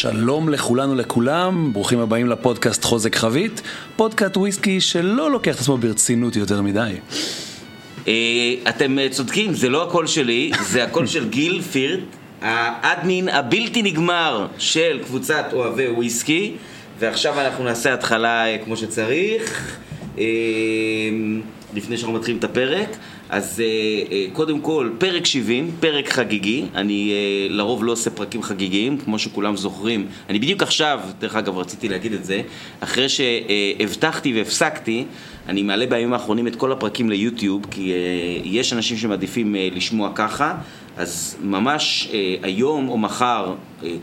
שלום לכולנו לכולם, ברוכים הבאים לפודקאסט חוזק חבית, פודקאסט וויסקי שלא לוקח את עצמו ברצינות יותר מדי. אה, אתם אה, צודקים, זה לא הקול שלי, זה הקול של גיל פירט, האדמין הבלתי נגמר של קבוצת אוהבי וויסקי, ועכשיו אנחנו נעשה התחלה אה, כמו שצריך, לפני שאנחנו מתחילים את הפרק. אז uh, uh, קודם כל, פרק 70, פרק חגיגי, אני uh, לרוב לא עושה פרקים חגיגיים, כמו שכולם זוכרים. אני בדיוק עכשיו, דרך אגב רציתי להגיד את זה, אחרי שהבטחתי והפסקתי, אני מעלה בימים האחרונים את כל הפרקים ליוטיוב, כי יש אנשים שמעדיפים לשמוע ככה, אז ממש היום או מחר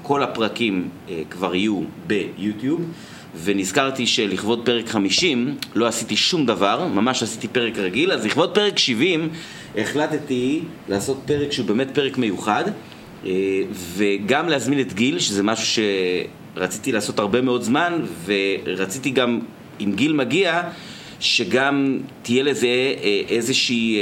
כל הפרקים כבר יהיו ביוטיוב. ונזכרתי שלכבוד פרק 50 לא עשיתי שום דבר, ממש עשיתי פרק רגיל, אז לכבוד פרק 70 החלטתי לעשות פרק שהוא באמת פרק מיוחד, אה, וגם להזמין את גיל, שזה משהו שרציתי לעשות הרבה מאוד זמן, ורציתי גם, אם גיל מגיע, שגם תהיה לזה אה, איזושהי אה,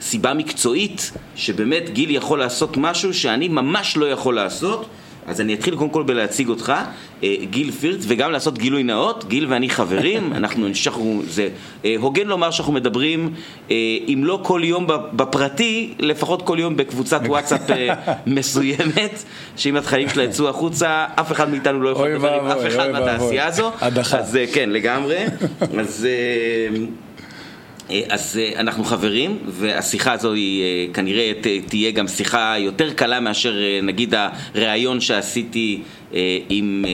סיבה מקצועית, שבאמת גיל יכול לעשות משהו שאני ממש לא יכול לעשות. אז אני אתחיל קודם כל בלהציג אותך, אה, גיל פירץ, וגם לעשות גילוי נאות, גיל ואני חברים, אנחנו נשארו, זה אה, הוגן לומר שאנחנו מדברים, אה, אם לא כל יום בפרטי, לפחות כל יום בקבוצת וואטסאפ מסוימת, שאם החיים שלה יצאו החוצה, אף אחד מאיתנו לא יכול לדבר עם אף אחד מהתעשייה הזו. הדחה. אז כן, לגמרי. אז... אה, אז אה, אנחנו חברים, והשיחה הזו היא אה, כנראה תהיה גם שיחה יותר קלה מאשר נגיד הריאיון שעשיתי עם,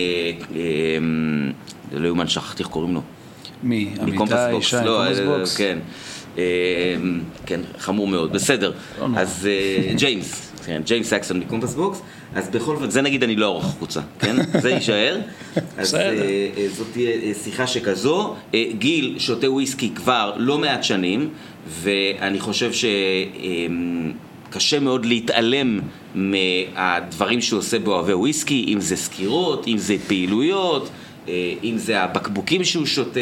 לא יאומן, שכחתי איך קוראים לו. מי? עמיתי, ישי, לא, בוקס? כן. כן, חמור מאוד, בסדר. לא אז ג'יימס, כן, ג'יימס סקסון מ Compass Box. אז בכל זאת, זה נגיד אני לא אערוך החוצה, כן? זה יישאר. אז אה, אה, זאת תהיה אה, שיחה שכזו. גיל שותה וויסקי כבר לא מעט שנים, ואני חושב שקשה מאוד להתעלם מהדברים שהוא עושה באוהבי וויסקי, אם זה סקירות, אם זה פעילויות, אם זה הבקבוקים שהוא שותה,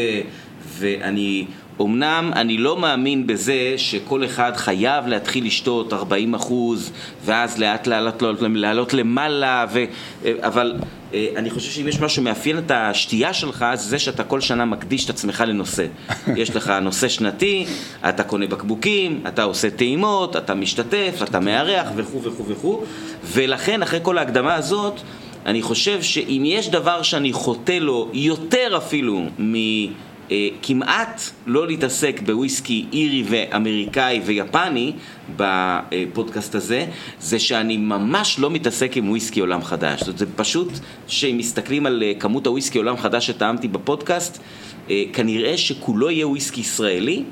ואני אמנם אני לא מאמין בזה שכל אחד חייב להתחיל לשתות 40 אחוז ואז לאט לעלות, לעלות למעלה, ו... אבל אה, אני חושב שאם יש משהו שמאפיין את השתייה שלך, זה זה שאתה כל שנה מקדיש את עצמך לנושא. יש לך נושא שנתי, אתה קונה בקבוקים, אתה עושה טעימות, אתה משתתף, אתה מארח וכו' וכו' וכו', ולכן אחרי כל ההקדמה הזאת, אני חושב שאם יש דבר שאני חוטא לו יותר אפילו מ... אה, כמעט לא להתעסק בוויסקי אירי ואמריקאי ויפני בפודקאסט הזה, זה שאני ממש לא מתעסק עם וויסקי עולם חדש. זאת זה פשוט שאם מסתכלים על אה, כמות הוויסקי עולם חדש שטעמתי בפודקאסט, אה, כנראה שכולו יהיה וויסקי ישראלי.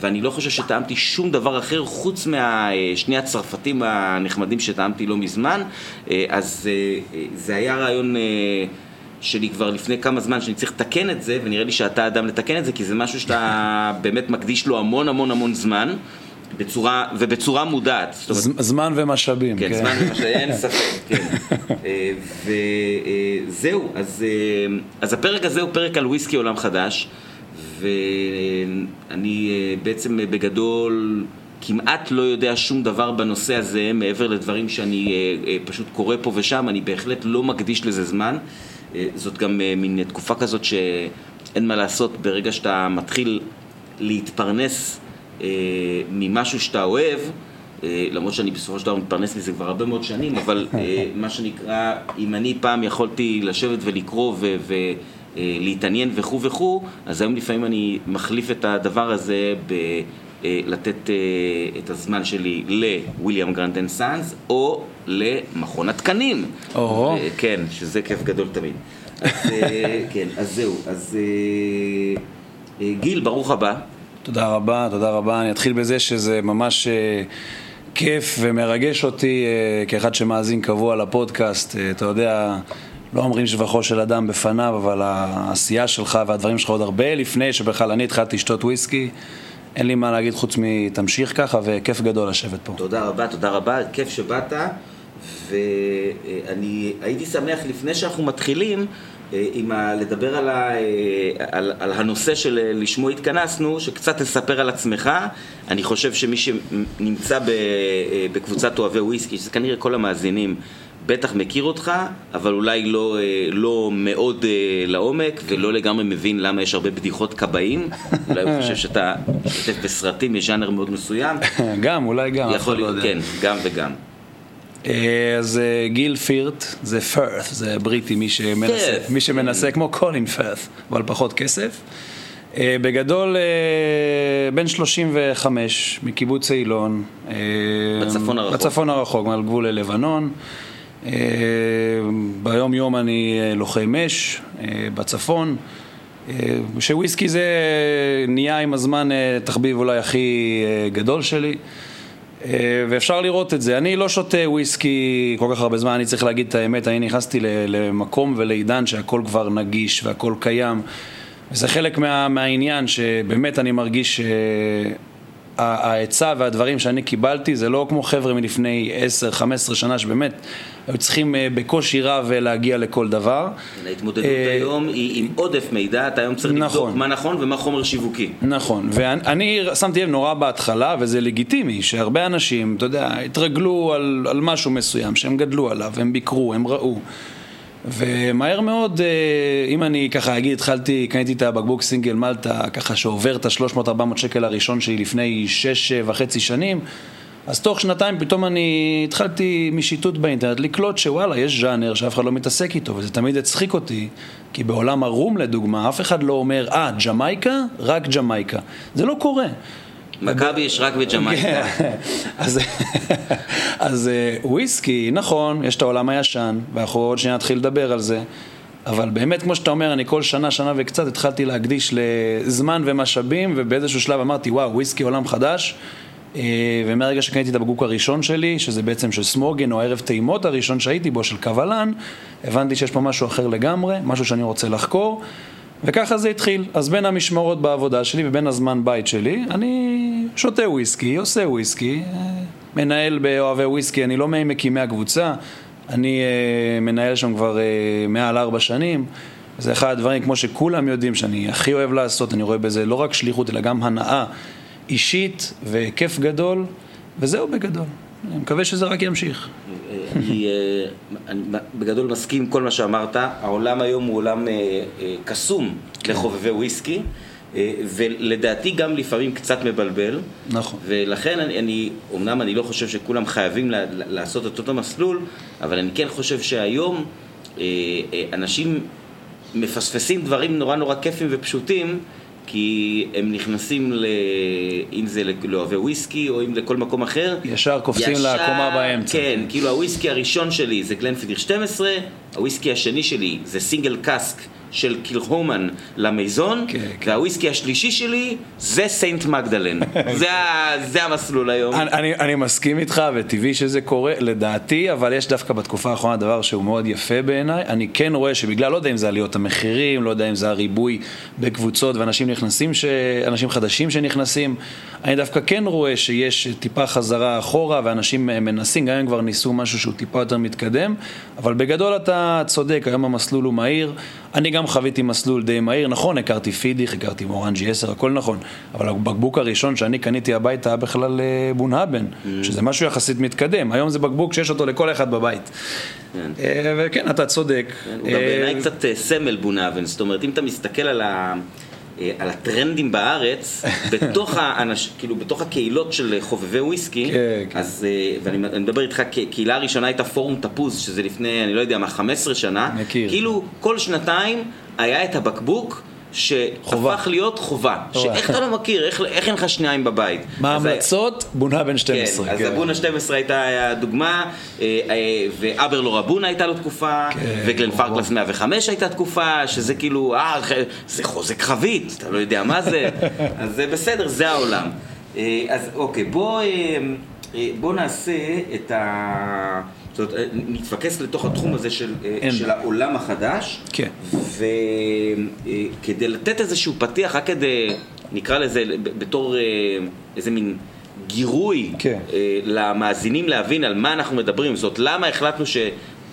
ואני לא חושב שטעמתי שום דבר אחר חוץ מהשני הצרפתים הנחמדים שטעמתי לא מזמן, אז זה היה רעיון שלי כבר לפני כמה זמן שאני צריך לתקן את זה, ונראה לי שאתה אדם לתקן את זה, כי זה משהו שאתה באמת מקדיש לו המון המון המון זמן. בצורה, ובצורה מודעת. זמן ומשאבים, כן. כן, זמן ומשאבים, אין ספק, כן. אה, וזהו, אה, אז, אה, אז הפרק הזה הוא פרק על וויסקי עולם חדש, ואני בעצם בגדול כמעט לא יודע שום דבר בנושא הזה, מעבר לדברים שאני פשוט קורא פה ושם, אני בהחלט לא מקדיש לזה זמן. אה, זאת גם אה, מין תקופה כזאת שאין מה לעשות, ברגע שאתה מתחיל להתפרנס אה, ממשהו שאתה אוהב, למרות שאני בסופו של דבר מתפרנס מזה כבר הרבה מאוד שנים, אבל מה שנקרא, אם אני פעם יכולתי לשבת ולקרוא ו... להתעניין וכו' וכו', אז היום לפעמים אני מחליף את הדבר הזה ב... לתת את הזמן שלי ל William Grant and Sons, או למכון התקנים. או. כן, שזה כיף גדול תמיד. אז, אה, כן, אז זהו. אז אה, אה, גיל, ברוך הבא. תודה רבה, תודה רבה. אני אתחיל בזה שזה ממש כיף ומרגש אותי כאחד שמאזין קבוע לפודקאסט. אתה יודע... לא אומרים שבחו של אדם בפניו, אבל העשייה שלך והדברים שלך עוד הרבה לפני שבכלל אני התחלתי לשתות וויסקי. אין לי מה להגיד חוץ מתמשיך ככה, וכיף גדול לשבת פה. תודה רבה, תודה רבה, כיף שבאת. ואני הייתי שמח לפני שאנחנו מתחילים אה, עם ה, לדבר על, ה, אה, על, על הנושא שלשמו התכנסנו, שקצת תספר על עצמך. אני חושב שמי שנמצא ב, אה, בקבוצת אוהבי וויסקי, שזה כנראה כל המאזינים בטח מכיר אותך, אבל אולי לא, אה, לא מאוד אה, לעומק, ולא לגמרי מבין למה יש הרבה בדיחות כבאים. אולי הוא חושב שאתה משתתף בסרטים מז'אנר מאוד מסוים. גם, אולי גם. יכול לא להיות, יודע. כן, גם וגם. אה, אז אה, גיל פירט, זה פרת, זה בריטי, מי שמנסה. מי שמנסה כמו קולין פרת, אבל פחות כסף. אה, בגדול, בן 35, מקיבוץ אילון. בצפון הרחוק. בצפון הרחוק, מעל גבול ללבנון. ביום יום אני לוחם אש בצפון. שוויסקי זה נהיה עם הזמן תחביב אולי הכי גדול שלי. אה, ואפשר לראות את זה. אני לא שותה וויסקי כל כך הרבה זמן, אני צריך להגיד את האמת, אני נכנסתי למקום ולעידן שהכל כבר נגיש והכל קיים. וזה חלק מה, מהעניין שבאמת אני מרגיש שההיצע והדברים שאני קיבלתי זה לא כמו חבר'ה מלפני 10-15 שנה שבאמת היו צריכים אה, בקושי רב אה, להגיע לכל דבר. ההתמודדות אה, היום היא עם עודף מידע, אתה היום צריך לבדוק נכון. מה נכון ומה חומר שיווקי. נכון, ואני שמתי לב נורא בהתחלה, וזה לגיטימי, שהרבה אנשים, אתה יודע, התרגלו על, על משהו מסוים, שהם גדלו עליו, הם ביקרו, הם ראו. ומהר מאוד, אה, אם אני ככה אגיד, התחלתי, קניתי את הבקבוק סינגל מלטה, ככה שעובר את ה-300-400 שקל הראשון שלי לפני שש וחצי שנים, אז תוך שנתיים פתאום אני התחלתי משיטוט באינטרנט לקלוט שוואלה, יש ז'אנר שאף אחד לא מתעסק איתו, וזה תמיד הצחיק אותי, כי בעולם הרום לדוגמה, אף אחד לא אומר, אה, ג'מייקה? רק ג'מייקה. זה לא קורה. מכבי יש רק בג'מייקה. אז, אז אה, וויסקי, נכון, יש את העולם הישן, ואנחנו עוד שנייה נתחיל לדבר על זה, אבל באמת, כמו שאתה אומר, אני כל שנה, שנה וקצת התחלתי להקדיש לזמן ומשאבים, ובאיזשהו שלב אמרתי, וואו, וויסקי עולם חדש. אה, ומהרגע שקניתי את הבקבוק הראשון שלי, שזה בעצם של סמוגן או ערב טעימות הראשון שהייתי בו, של קבלן, הבנתי שיש פה משהו אחר לגמרי, משהו שאני רוצה לחקור, וככה זה התחיל. אז בין המשמרות בעבודה שלי ובין הזמן בית שלי, אני שותה וויסקי, עושה וויסקי, אה, מנהל באוהבי וויסקי, אני לא ממקימי הקבוצה, אני אה, מנהל שם כבר אה, מעל ארבע שנים. זה אחד הדברים, כמו שכולם יודעים, שאני הכי אוהב לעשות, אני רואה בזה לא רק שליחות, אלא גם הנאה אישית וכיף גדול, וזהו בגדול. אני מקווה שזה רק ימשיך. אני, אה, אני בגדול מסכים עם כל מה שאמרת, העולם היום הוא עולם אה, אה, קסום כן. לחובבי וויסקי, אה, ולדעתי גם לפעמים קצת מבלבל. נכון. ולכן אני, אני, אמנם אני לא חושב שכולם חייבים ל- ל- לעשות את אותו מסלול, אבל אני כן חושב שהיום אה, אה, אנשים מפספסים דברים נורא נורא כיפים ופשוטים, כי הם נכנסים, ל... אם זה לאוהבי וויסקי או אם לכל מקום אחר. ישר קופצים לקומה באמצע. כן, כאילו הוויסקי הראשון שלי זה גלנפידיך 12, הוויסקי השני שלי זה single cask של קילהומן למייזון, כן, כן. והוויסקי השלישי שלי זה סיינט מגדלן. זה, ה- זה המסלול היום. אני, אני, אני מסכים איתך, וטבעי שזה קורה, לדעתי, אבל יש דווקא בתקופה האחרונה דבר שהוא מאוד יפה בעיניי. אני כן רואה שבגלל, לא יודע אם זה עליות המחירים, לא יודע אם זה הריבוי בקבוצות ואנשים נכנסים, ש... אנשים חדשים שנכנסים, אני דווקא כן רואה שיש טיפה חזרה אחורה, ואנשים מנסים, גם אם כבר ניסו משהו שהוא טיפה יותר מתקדם, אבל בגדול אתה צודק, היום המסלול הוא מהיר. אני גם חוויתי מסלול די מהיר, נכון, הכרתי פידיך, הכרתי מורנג'י 10, הכל נכון, אבל הבקבוק הראשון שאני קניתי הביתה היה בכלל אה, בונהבן, שזה משהו יחסית מתקדם, היום זה בקבוק שיש אותו לכל אחד בבית. כן. אה, וכן, אתה צודק. הוא גם בעיניי קצת אה, סמל בונאבן, זאת אומרת, אם אתה מסתכל על, ה, על הטרנדים בארץ, בתוך, האנש, כאילו, בתוך הקהילות של חובבי וויסקי, כן, כן. אז, אה, ואני אני מדבר איתך, קהילה הראשונה הייתה פורום תפוז, שזה לפני, אני לא יודע מה, 15 שנה, מכיר. כאילו כל שנתיים היה את הבקבוק. שהפך להיות חובה, חובה. שאיך אתה לא מכיר, איך, איך אין לך שניים בבית? מה ההמלצות? בונהבן 12. כן, אז הבונה 12 הייתה הדוגמה, אה, אה, ואברלור הבונה הייתה לו תקופה, כן, וגלן. פרקלס 105 הייתה תקופה, שזה כאילו, אה, זה חוזק חבית, אתה לא יודע מה זה, אז זה בסדר, זה העולם. אה, אז אוקיי, בוא, בוא נעשה את ה... זאת אומרת, אה, נתפקס לתוך התחום הזה של, אה, של. העולם החדש, כן. וכדי לתת איזשהו פתיח, רק כדי, נקרא לזה בתור אה, איזה מין גירוי כן. אה, למאזינים להבין על מה אנחנו מדברים, זאת למה החלטנו ש...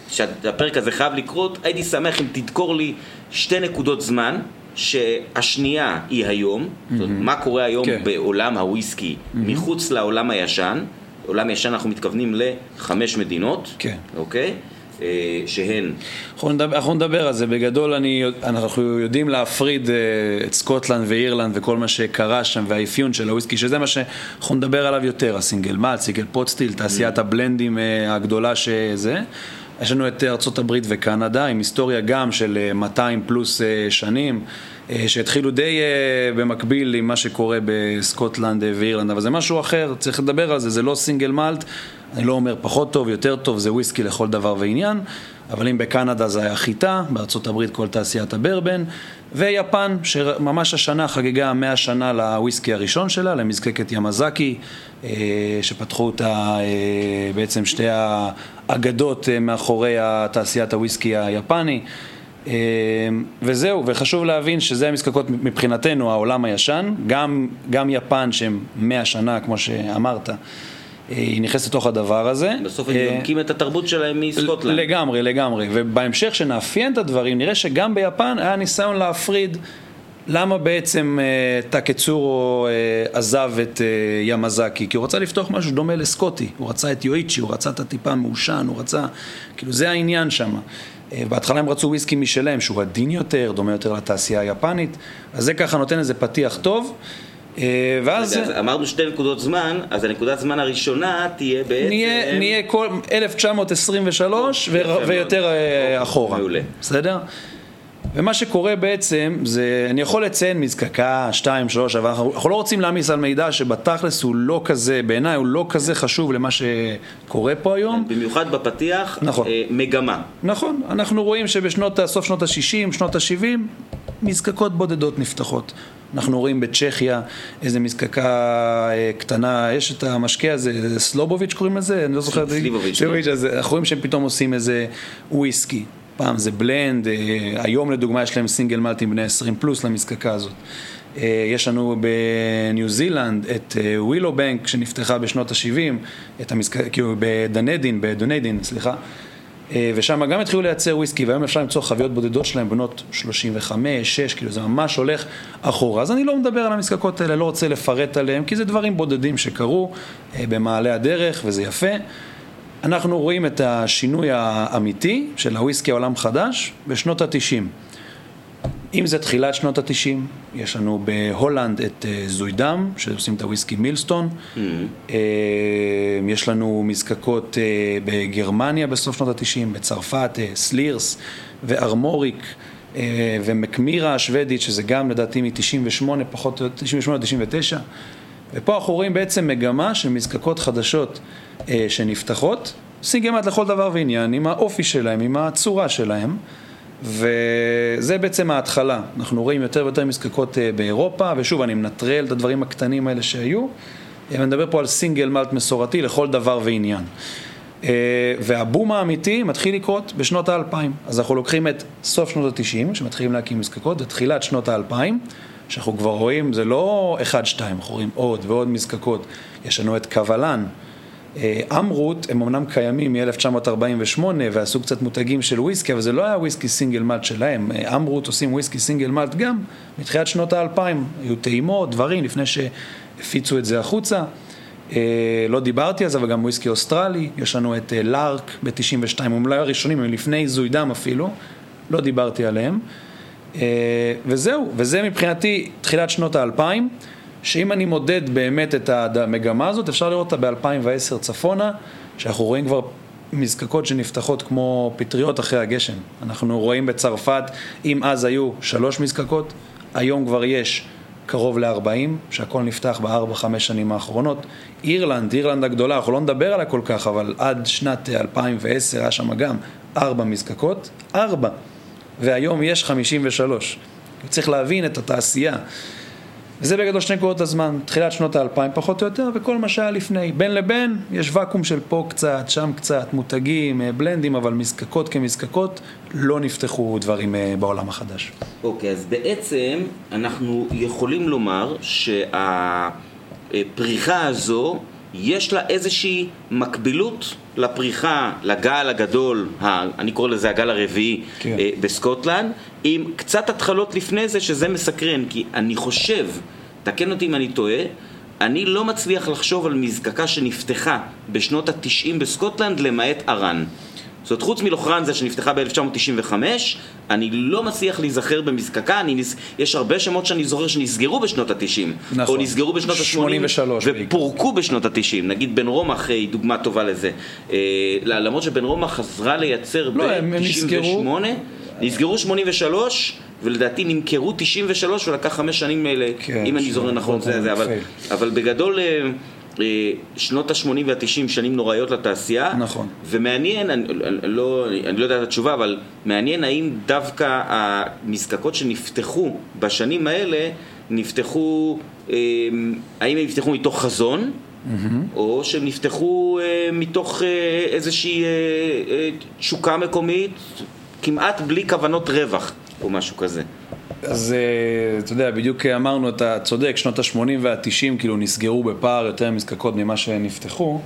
שהפרק הזה חייב לקרות, הייתי שמח אם תדקור לי שתי נקודות זמן, שהשנייה היא היום, זאת אומרת, מה קורה היום כן. בעולם הוויסקי מחוץ לעולם הישן, עולם ישן אנחנו מתכוונים לחמש מדינות, כן. אוקיי? אה, שהן? אנחנו נדבר, אנחנו נדבר על זה, בגדול אני, אנחנו יודעים להפריד אה, את סקוטלנד ואירלנד וכל מה שקרה שם והאפיון של הוויסקי, שזה מה שאנחנו נדבר עליו יותר, הסינגל מאלט, single pot still, תעשיית הבלנדים אה, הגדולה שזה. יש לנו את ארצות הברית וקנדה, עם היסטוריה גם של 200 פלוס שנים. שהתחילו די במקביל עם מה שקורה בסקוטלנד ואירלנד, אבל זה משהו אחר, צריך לדבר על זה, זה לא סינגל מאלט, אני לא אומר פחות טוב, יותר טוב, זה וויסקי לכל דבר ועניין, אבל אם בקנדה זה היה חיטה, בארצות הברית כל תעשיית הברבן, ויפן, שממש השנה חגגה מאה שנה לוויסקי הראשון שלה, למזקקת ימזקי, אה, שפתחו אותה אה, בעצם שתי האגדות אה, מאחורי תעשיית הוויסקי היפני. וזהו, וחשוב להבין שזה המזקקות מבחינתנו, העולם הישן, גם, גם יפן שהם מאה שנה, כמו שאמרת. היא נכנסת לתוך הדבר הזה. בסוף הם אה, יונקים את התרבות שלהם מסקוטלנד. לגמרי, לגמרי. ובהמשך, שנאפיין את הדברים, נראה שגם ביפן היה ניסיון להפריד למה בעצם uh, טאקצורו uh, עזב את ימזקי? כי הוא רצה לפתוח משהו דומה לסקוטי, הוא רצה את יואיצ'י, הוא רצה את הטיפה מעושן, הוא רצה, כאילו זה העניין שם. Uh, בהתחלה הם רצו וויסקי משלהם, שהוא עדין יותר, דומה יותר לתעשייה היפנית, אז זה ככה נותן איזה פתיח טוב. אה, ואז... רגע, אמרנו שתי נקודות זמן, אז הנקודת זמן הראשונה תהיה בעצם... נהיה, נהיה כל 1923 ו... ויותר. אה, אחורה. מעולה. בסדר? ומה שקורה בעצם, זה, אני יכול לציין מזקקה, שתיים, שלוש, אבל אנחנו, אנחנו לא רוצים להעמיס על מידע שבתכלס הוא לא כזה, בעיניי הוא לא כזה חשוב למה שקורה פה היום. במיוחד בפתיח, נכון. אה, מגמה. נכון, אנחנו רואים שבשנות, סוף שנות ה-60, שנות ה-70, מזקקות בודדות נפתחות. אנחנו רואים בצ'כיה איזה מזקקה אה, קטנה, יש את המשקה הזה, סלובוביץ' קוראים לזה? אני לא זוכר. סליבוביץ'. אנחנו רואים שהם פתאום עושים איזה וויסקי. פעם זה בלנד, אה, היום לדוגמה יש להם סינגל מלטים בני 20 פלוס למזקקה הזאת. אה, יש לנו בניו זילנד את ווילו בנק שנפתחה בשנות ה-70, את המזקקה, כאילו בדנדין, בדונדין, סליחה. אה, ושם גם התחילו לייצר וויסקי, והיום אפשר למצוא חביות בודדות שלהם בנות 35, 6, כאילו זה ממש הולך אחורה. אז אני לא מדבר על המזקקות האלה, לא רוצה לפרט עליהם, כי זה דברים בודדים שקרו אה, במעלה הדרך, וזה יפה. אנחנו רואים את השינוי האמיתי של הוויסקי העולם חדש בשנות התשעים. אם זה תחילת שנות התשעים, יש לנו בהולנד את אה, זוידם, שעושים את הוויסקי מילסטון, mm-hmm. אה, יש לנו מזקקות אה, בגרמניה בסוף שנות התשעים, בצרפת, סלירס וארמוריק. ומקמירה השוודית, שזה גם לדעתי מ-98, פחות, 98 99 ופה אנחנו רואים בעצם מגמה של מזקקות חדשות שנפתחות, סיגמת לכל דבר ועניין, עם האופי שלהם, עם הצורה שלהם. וזה בעצם ההתחלה. אנחנו רואים יותר ויותר מזקקות אה, באירופה, ושוב, אני מנטרל את הדברים הקטנים האלה שהיו. אני מדבר פה על סינגל מלט מסורתי לכל דבר ועניין. אה, והבום האמיתי מתחיל לקרות בשנות האלפיים. אז אנחנו לוקחים את סוף שנות התשעים, שמתחילים להקים מזקקות, ותחילת שנות האלפיים, שאנחנו כבר רואים, זה לא אחד-שתיים, אנחנו רואים עוד ועוד מזקקות. יש לנו את קבלן, אה, אמרוט הם אמנם קיימים מ-1948 ועשו קצת מותגים של וויסקי, אבל זה לא היה וויסקי סינגל מאלט שלהם. אה, אמרוט עושים וויסקי סינגל מאלט גם מתחילת שנות האלפיים. היו טעימות, דברים, לפני שהפיצו את זה החוצה. אה, לא דיברתי על זה, אבל גם וויסקי אוסטרלי. יש לנו את לארק ב-92, הם אולי הראשונים, הם לפני זוידם אפילו. לא דיברתי עליהם. וזהו, וזה מבחינתי תחילת שנות האלפיים. שאם אני מודד באמת את המגמה הזאת, אפשר לראות אותה ב-2010 צפונה, שאנחנו רואים כבר מזקקות שנפתחות כמו פטריות אחרי הגשם. אנחנו רואים בצרפת, אם אז היו שלוש מזקקות, היום כבר יש קרוב ל-40, שהכל נפתח בארבע-חמש שנים האחרונות. אירלנד, אירלנד הגדולה, אנחנו לא נדבר עליה כל כך, אבל עד שנת 2010 היה שם גם ארבע מזקקות, ארבע, והיום יש 53. צריך להבין את התעשייה. וזה בגדול שני נקודות הזמן, תחילת שנות האלפיים פחות או יותר, וכל מה שהיה לפני. בין לבין, יש ואקום של פה קצת, שם קצת, מותגים, אה, בלנדים, אבל מזקקות כמזקקות, לא נפתחו דברים אה, בעולם החדש. אוקיי, okay, אז בעצם אנחנו יכולים לומר שהפריחה הזו, יש לה איזושהי מקבילות לפריחה, לגל הגדול, ה, אני קורא לזה הגל הרביעי כן. אה, בסקוטלנד, עם קצת התחלות לפני זה, שזה מסקרן, כי אני חושב, תקן אותי אם אני טועה, אני לא מצליח לחשוב על מזקקה שנפתחה בשנות התשעים בסקוטלנד למעט ארן. זאת אומרת, חוץ מלוכרנזה שנפתחה ב-1995, אני לא מצליח להיזכר במזקקה, אני נס... יש הרבה שמות שאני זוכר שנסגרו בשנות ה-90, נכון. או נסגרו בשנות ה-80, 83 ופורקו בשנות ה-90, נגיד בן רומח היא דוגמה טובה לזה. אה, למרות שבן רומח חזרה לייצר לא, הם- הם נסגרו. ב-98, נסגרו 83, ולדעתי נמכרו 93, ולקח חמש שנים אלה, כן, אם אני זוכר של נכון, זה, זה, אבל. אבל בגדול... שנות ה-80 וה-90 שנים נוראיות לתעשייה. נכון. ומעניין, אני, אני, לא, אני לא יודע את התשובה, אבל מעניין האם דווקא המזקקות שנפתחו בשנים האלה, נפתחו, אה, האם הם נפתחו מתוך חזון, או שהם נפתחו אה, מתוך אה, איזושהי אה, אה, תשוקה מקומית, כמעט בלי כוונות רווח, או משהו כזה. אז אה, אתה יודע, בדיוק אמרנו, אתה צודק, שנות ה-80 וה-90 כאילו נסגרו בפער יותר מזקקות ממה שנפתחו,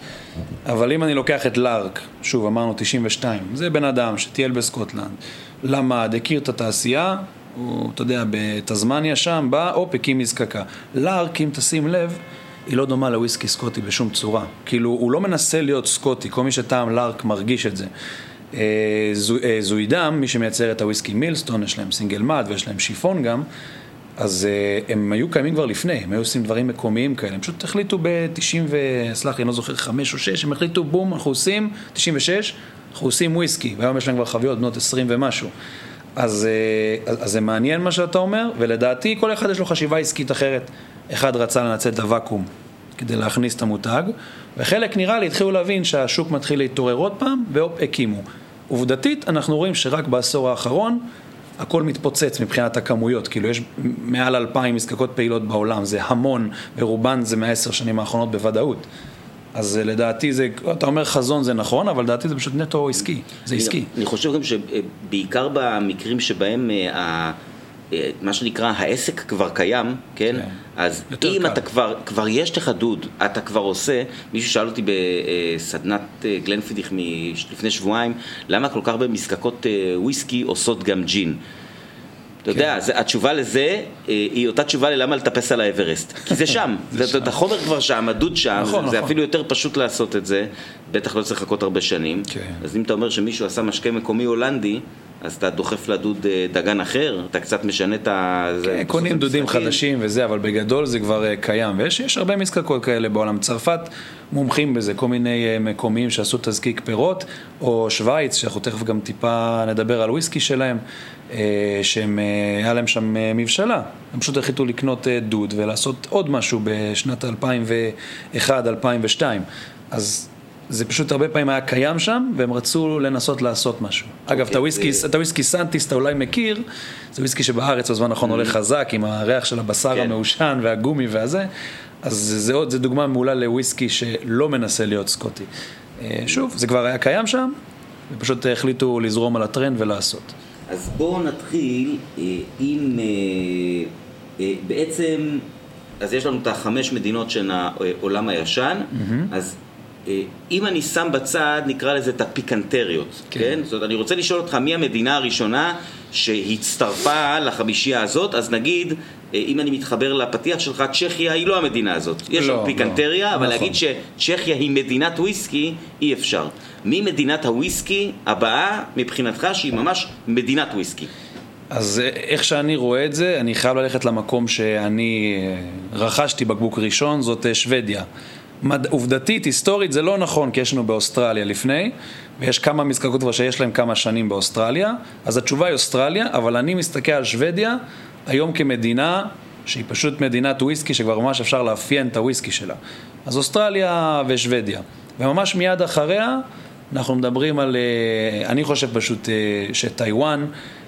אבל אם אני לוקח את לארק, שוב אמרנו 92, זה בן אדם שטייל בסקוטלנד, למד, הכיר את התעשייה, הוא, אתה יודע, בתזמניה שם, בא, הופ, הקים מזקקה. לארק, אם תשים לב, היא לא דומה לוויסקי סקוטי בשום צורה. כאילו, הוא לא מנסה להיות סקוטי, כל מי שטעם לארק מרגיש את זה. אה, זו- אה, זוידם, מי שמייצר את הוויסקי מילסטון, יש להם סינגל מאד ויש להם שיפון גם, אז אה, הם היו קיימים כבר לפני, הם היו עושים דברים מקומיים כאלה, הם פשוט החליטו ב-90 ו... סלח לי, אני לא זוכר, 5 או 6, הם החליטו, בום, אנחנו עושים, 96, אנחנו עושים וויסקי, והיום יש להם כבר חביות בנות 20 ומשהו. אז, אה, אז, אז זה מעניין מה שאתה אומר, ולדעתי כל אחד יש לו חשיבה עסקית אחרת. אחד רצה לנצל את הוואקום כדי להכניס את המותג, וחלק נראה לי התחילו להבין שהשוק מתחיל להתעורר עוד פעם, והופ, הקימו. עובדתית, אנחנו רואים שרק בעשור האחרון הכל מתפוצץ מבחינת הכמויות, כאילו יש מעל אלפיים מזקקות פעילות בעולם, זה המון, ורובן זה מהעשר שנים האחרונות בוודאות. אז אה, לדעתי זה, אתה אומר חזון זה נכון, אבל לדעתי זה פשוט נטו עסקי, זה עסקי. אני, אני חושב גם שבעיקר במקרים שבהם אה, מה שנקרא העסק כבר קיים, כן? כן. אז אם קל. אתה כבר, כבר יש לך דוד, אתה כבר עושה, מישהו שאל אותי בסדנת אה, גלנפידיך מ- לפני שבועיים, למה כל כך הרבה מזקקות אה, וויסקי עושות גם ג'ין? אתה יודע, זה, התשובה לזה אה, היא אותה תשובה ללמה לטפס על האברסט. כי זה שם, זה, שם. החומר כבר שם, הדוד שם, נכון, זה, זה נכון. אפילו יותר פשוט לעשות את זה, בטח לא צריך לחכות הרבה שנים. כן. אז אם אתה אומר שמישהו עשה משקה מקומי הולנדי, אז אתה דוחף לדוד אה, דגן אחר, אתה קצת משנה את ה... כן, קונים דודים. חדשים וזה, אבל בגדול זה כבר אה, קיים, ויש יש הרבה מזקקות כאלה בעולם. צרפת מומחים בזה, כל מיני אה, מקומיים שעשו תזקיק פירות, או שווייץ, שאנחנו תכף גם טיפה נדבר על וויסקי שלהם, אה, שהם, אה, היה להם שם מבשלה. הם פשוט החליטו לקנות דוד ולעשות עוד משהו בשנת 2001-2002. אז זה פשוט הרבה פעמים היה קיים שם, והם רצו לנסות לעשות משהו. אגב, את הוויסקי, אה, את הוויסקי סנטיס אתה אולי מכיר, זה וויסקי שבארץ בזמן האחרון עולה חזק, עם הריח של הבשר כן. המעושן והגומי והזה, אז זה עוד, זה דוגמה מעולה לוויסקי שלא מנסה להיות סקוטי. אה, שוב, זה כבר היה קיים שם, ופשוט החליטו לזרום על הטרנד ולעשות. אז בואו נתחיל אה, עם אה, בעצם, אז יש לנו את החמש מדינות של העולם הישן, אז אה, אם אני שם בצד, נקרא לזה את הפיקנטריות, כן. כן? זאת אומרת, אני רוצה לשאול אותך מי המדינה הראשונה שהצטרפה לחמישייה הזאת, אז נגיד, אם אני מתחבר לפתיח שלך, צ'כיה היא לא המדינה הזאת. יש לא, לנו פיקנטריה, לא, אבל נכון. להגיד שצ'כיה היא מדינת וויסקי, אי אפשר. מי מדינת הוויסקי הבאה מבחינתך שהיא ממש מדינת וויסקי? אז אה, איך שאני רואה את זה, אני חייב ללכת למקום שאני אה, רכשתי בקבוק ראשון, זאת אה, שוודיה. מד... עובדתית, היסטורית, זה לא נכון, כי יש לנו באוסטרליה לפני, ויש כמה מזקקות כבר שיש להם כמה שנים באוסטרליה, אז התשובה היא אוסטרליה, אבל אני מסתכל על שוודיה היום כמדינה שהיא פשוט מדינת וויסקי, שכבר ממש אפשר לאפיין את הוויסקי שלה. אז אוסטרליה ושוודיה. וממש מיד אחריה, אנחנו מדברים על, אה, אני חושב פשוט אה, שטיוואן,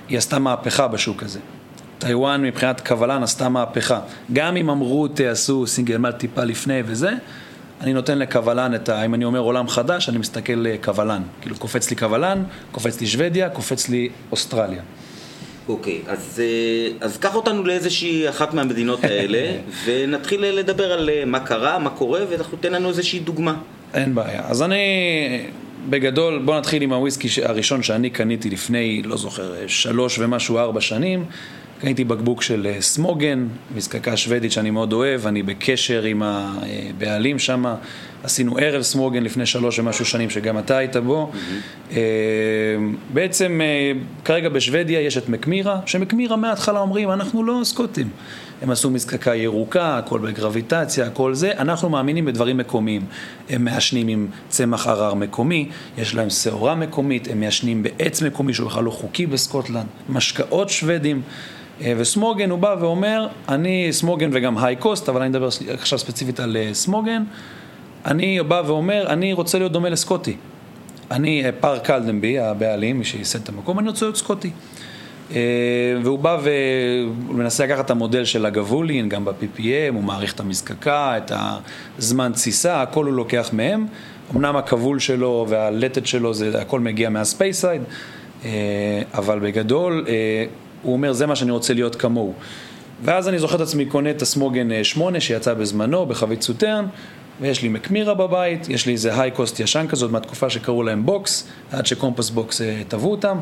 היא עשתה מהפכה בשוק הזה. טיוואן מבחינת קבלן עשתה מהפכה. גם אם אמרו תעשו סינגל מלט טיפה לפני וזה, אני נותן לקבלן את ה... אם אני אומר עולם חדש, אני מסתכל אה, קבלן. כאילו קופץ לי קבלן, קופץ לי שוודיה, קופץ לי אוסטרליה. אוקיי, אז, אה, אז קח אותנו לאיזושהי אחת מהמדינות האלה, ונתחיל לדבר על אה, מה קרה, מה קורה, ואנחנו תן לנו איזושהי דוגמה. אין בעיה. אז אני, בגדול, בוא נתחיל עם הוויסקי הראשון שאני קניתי לפני, לא זוכר, שלוש ומשהו, ארבע שנים. קניתי בקבוק של אה, סמוגן, מזקקה שוודית שאני מאוד אוהב, אני בקשר עם הבעלים שם, עשינו ערב סמוגן לפני שלוש ומשהו שנים שגם אתה היית בו. Mm-hmm. בעצם כרגע בשוודיה יש את מקמירה, שמקמירה מההתחלה אומרים, אנחנו לא סקוטים. הם עשו מזקקה ירוקה, הכל בגרביטציה, הכל זה. אנחנו מאמינים בדברים מקומיים. הם מעשנים עם צמח ערר מקומי, יש להם שעורה מקומית, הם מעשנים בעץ מקומי שהוא בכלל לא חוקי בסקוטלנד, משקאות שוודים. אה, וסמוגן הוא בא ואומר, אני סמוגן וגם היי קוסט, אבל אני מדבר עכשיו ספציפית על אה, סמוגן, אני בא ואומר, אני רוצה להיות דומה לסקוטי. אני אה, פארק קלדנבי, הבעלים, מי שייסד את המקום, אני רוצה להיות סקוטי. והוא בא ומנסה לקחת את המודל של הגבולין, גם ב-PPM, הוא מעריך את המזקקה, את הזמן תסיסה, הכל הוא לוקח מהם. אמנם הכבול שלו והלתת שלו, זה הכל מגיע מהספייסייד, אבל בגדול, הוא אומר, זה מה שאני רוצה להיות כמוהו. ואז אני זוכר את עצמי קונה את הסמוגן 8 שיצא בזמנו בחבית סוטרן, ויש לי מקמירה בבית, יש לי איזה היי קוסט ישן כזאת מהתקופה שקראו להם בוקס, עד שקומפס בוקס טבעו אותם.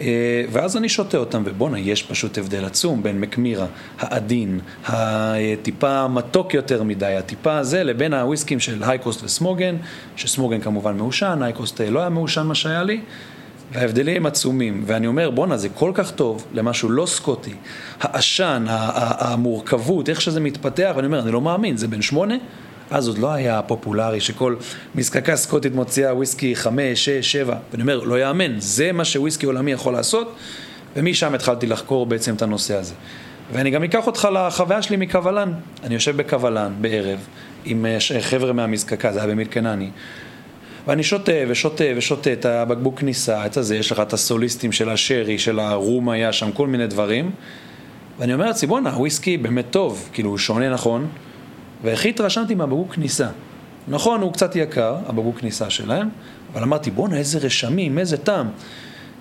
אה, ואז אני שותה אותם, ובואנה, יש פשוט הבדל עצום בין מקמירה, העדין, הטיפה מתוק יותר מדי, הטיפה הזה, לבין הוויסקים של הייקוסט וסמוגן, שסמוגן כמובן מעושן, הייקוסט לא היה מעושן מה שהיה לי, וההבדלים עצומים, ואני אומר, בואנה, זה כל כך טוב למשהו לא סקוטי, העשן, המורכבות, איך שזה מתפתח, ואני אומר, אני לא מאמין, זה בן שמונה? אז עוד לא היה פופולרי שכל מזקקה סקוטית מוציאה וויסקי חמש, שש, שבע. ואני אומר, לא יאמן, זה מה שוויסקי עולמי יכול לעשות, ומשם התחלתי לחקור בעצם את הנושא הזה. ואני גם אקח אותך לחוויה שלי מקוולן. אני יושב בקוולן בערב עם אה, חבר'ה מהמזקקה, זה היה במיל קנני. ואני שותה ושותה ושותה את הבקבוק כניסה, את הזה, יש לך את הסוליסטים של השרי, של הרום היה שם, כל מיני דברים. ואני אומר לעצמי, בואנה, וויסקי באמת טוב, כאילו, הוא שונה נכון, והכי התרשמתי מהבקבוק כניסה. נכון, הוא קצת יקר, הבקבוק כניסה שלהם, אבל אמרתי, בואנה, איזה רשמים, איזה טעם.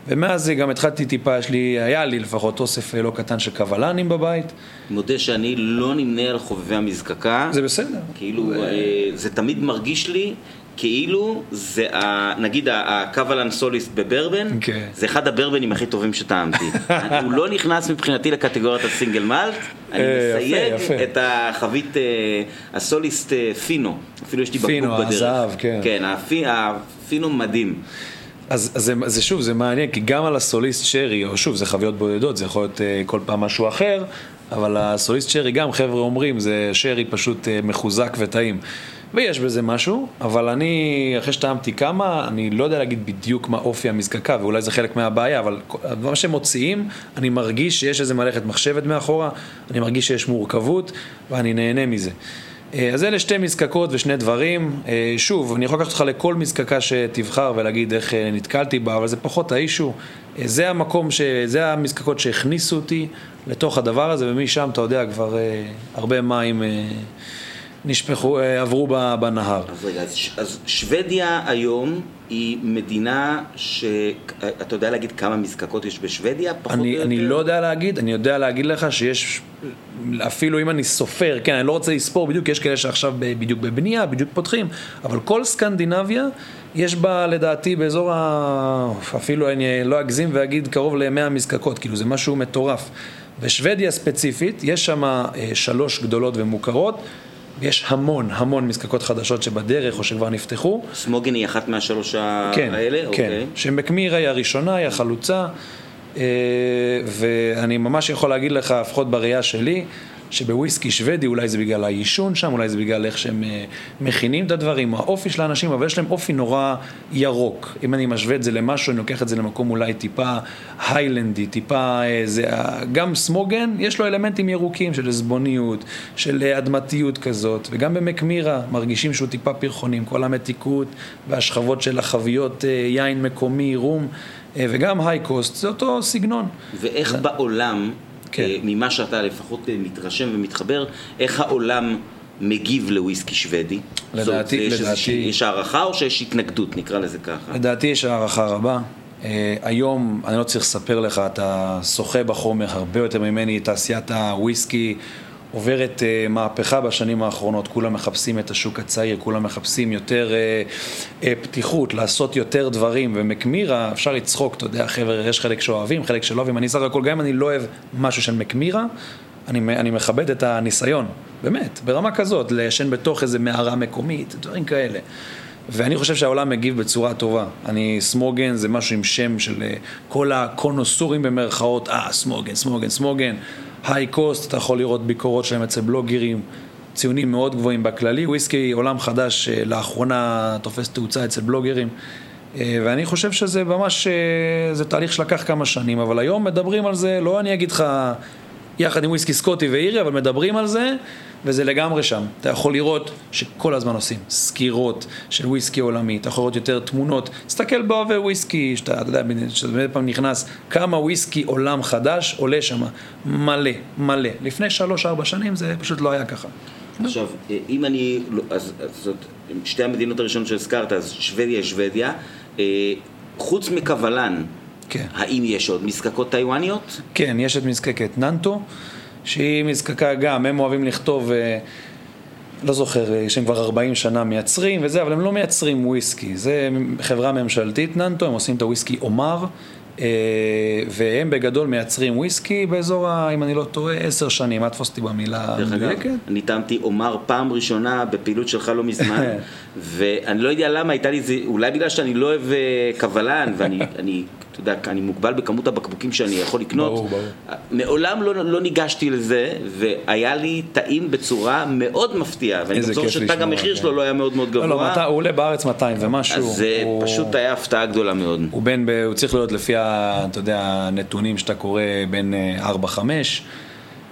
ומאז גם התחלתי טיפה, יש לי, היה לי לפחות אוסף לא קטן של קבלנים בבית. מודה שאני לא נמנה על חובבי המזקקה. זה בסדר. כאילו, ו... אה, זה תמיד מרגיש לי כאילו זה, ה, נגיד הקוולן סוליסט בברבן, okay. כן. זה אחד הברבנים הכי טובים שטעמתי. הוא לא נכנס מבחינתי לקטגוריית הסינגל מאלט, אני אה, מסייג את החבית אה, הסוליסט אה, פינו, אפילו יש לי בקבוק בדרך. פינו, הזהב, כן. כן, הפינו מדהים. אז, אז זה, זה שוב, זה מעניין, כי גם על הסוליסט שרי, או שוב, זה חוויות בודדות, זה יכול להיות uh, כל פעם משהו אחר, אבל הסוליסט שרי גם, חבר'ה אומרים, זה שרי פשוט uh, מחוזק וטעים. ויש בזה משהו, אבל אני, אחרי שטעמתי כמה, אני לא יודע להגיד בדיוק מה אופי המזקקה, ואולי זה חלק מהבעיה, אבל מה שהם מוציאים, אני מרגיש שיש איזה מלאכת מחשבת מאחורה, אני מרגיש שיש מורכבות, ואני נהנה מזה. אה, אז אלה שתי מזקקות ושני דברים. אה, שוב, אני יכול לקחת אותך לכל מזקקה שתבחר ולהגיד איך אה, נתקלתי בה, אבל זה פחות האישו. זה המקום, ש... זה המזקקות שהכניסו אותי לתוך הדבר הזה, ומשם, אתה יודע, כבר הרבה מים... נשפכו, אה, עברו בנהר. אז רגע, אז, אז שוודיה היום היא מדינה שאתה יודע להגיד כמה מזקקות יש בשוודיה? פחות אני, או יותר? אני לא יודע להגיד, אני יודע להגיד לך שיש, אפילו אם אני סופר, כן, אני לא רוצה לספור בדיוק, יש כאלה שעכשיו בדיוק בבנייה, בדיוק פותחים, אבל כל סקנדינביה, יש בה לדעתי באזור ה... אפילו אני לא אגזים ואגיד קרוב ל-100 מזקקות, כאילו זה משהו מטורף. בשוודיה ספציפית, יש שם אה, שלוש גדולות ומוכרות. יש המון, המון מזקקות חדשות שבדרך או שכבר נפתחו. סמוגן היא אחת מהשלוש כן, האלה? כן, אוקיי. שמקמירה היא הראשונה, היא החלוצה, אה, ואני ממש יכול להגיד לך, לפחות בראייה שלי, שבוויסקי שוודי אולי זה בגלל העישון שם, אולי זה בגלל איך שהם אה, מכינים את הדברים, האופי של האנשים, אבל יש להם אופי נורא ירוק. אם אני משווה את זה למשהו, אני לוקח את זה למקום אולי טיפה היילנדי, טיפה איזה... גם סמוגן, יש לו אלמנטים ירוקים של עזבוניות, של אדמתיות כזאת, וגם במקמירה מרגישים שהוא טיפה פרחוני, עם כל המתיקות והשכבות של החביות אה, יין מקומי, רום. אה, וגם היי קוסט, זה אותו סגנון. ואיך בעולם כן. אה, ממה שאתה לפחות מתרשם ומתחבר, איך העולם מגיב לוויסקי שוודי? לדעתי, זאת, לדעתי... יש הערכה או שיש התנגדות, נקרא לזה ככה? לדעתי יש הערכה רבה. Uh, היום, אני לא צריך לספר לך, אתה שוחה בחומר הרבה יותר ממני, תעשיית הוויסקי עוברת uh, מהפכה בשנים האחרונות, כולם מחפשים את השוק הצעיר, כולם מחפשים יותר uh, uh, פתיחות, לעשות יותר דברים, ומקמירה, אפשר לצחוק, אתה יודע, חבר'ה, יש חלק שאוהבים, חלק שלא אוהבים, אני סך הכל, גם אם אני לא אוהב משהו של מקמירה, אני, אני מכבד את הניסיון, באמת, ברמה כזאת, לעשן בתוך איזה מערה מקומית, דברים כאלה. ואני חושב שהעולם מגיב בצורה טובה. אני, סמוגן זה משהו עם שם של כל הקונוסורים במרכאות, אה, סמוגן, סמוגן, סמוגן. היי קוסט, אתה יכול לראות ביקורות שלהם אצל בלוגרים, ציונים מאוד גבוהים בכללי. וויסקי עולם חדש לאחרונה תופס תאוצה אצל בלוגרים. ואני חושב שזה ממש, זה תהליך שלקח כמה שנים, אבל היום מדברים על זה, לא אני אגיד לך יחד עם וויסקי סקוטי ואירי, אבל מדברים על זה, וזה לגמרי שם. אתה יכול לראות שכל הזמן עושים סקירות של וויסקי עולמי, אתה יכול לראות יותר תמונות, תסתכל באוהבי וויסקי, שאתה, אתה יודע, שאתה באמת פעם נכנס, כמה וויסקי עולם חדש עולה שם, מלא, מלא. לפני שלוש-ארבע שנים זה פשוט לא היה ככה. עכשיו, אם אני, אז זאת, שתי המדינות הראשונות שהזכרת, אז שוודיה, שוודיה, חוץ מקבלן, כן. האם יש עוד מזקקות טיוואניות? כן, יש את מזקקת ננטו, שהיא מזקקה גם, הם אוהבים לכתוב, לא זוכר, שהם כבר 40 שנה מייצרים וזה, אבל הם לא מייצרים וויסקי, זה חברה ממשלתית ננטו, הם עושים את הוויסקי עומר, והם בגדול מייצרים וויסקי באזור, אם אני לא טועה, עשר שנים, אל תפוס אותי במילה המדויקת. אני טעמתי עומר פעם ראשונה בפעילות שלך לא מזמן, ואני לא יודע למה, הייתה לי זה, אולי בגלל שאני לא אוהב קבלן, ואני אתה יודע, אני מוגבל בכמות הבקבוקים שאני יכול לקנות. ברור, ברור. מעולם לא, לא ניגשתי לזה, והיה לי טעים בצורה מאוד מפתיעה. ואני בטוח שתג המחיר שלו לא היה מאוד מאוד גבוה. לא, לא, הוא עולה בארץ 200 ומשהו. אז זה הוא... פשוט היה הפתעה גדולה מאוד. הוא בין, הוא צריך להיות לפי, אתה יודע, הנתונים שאתה קורא בין 4-5.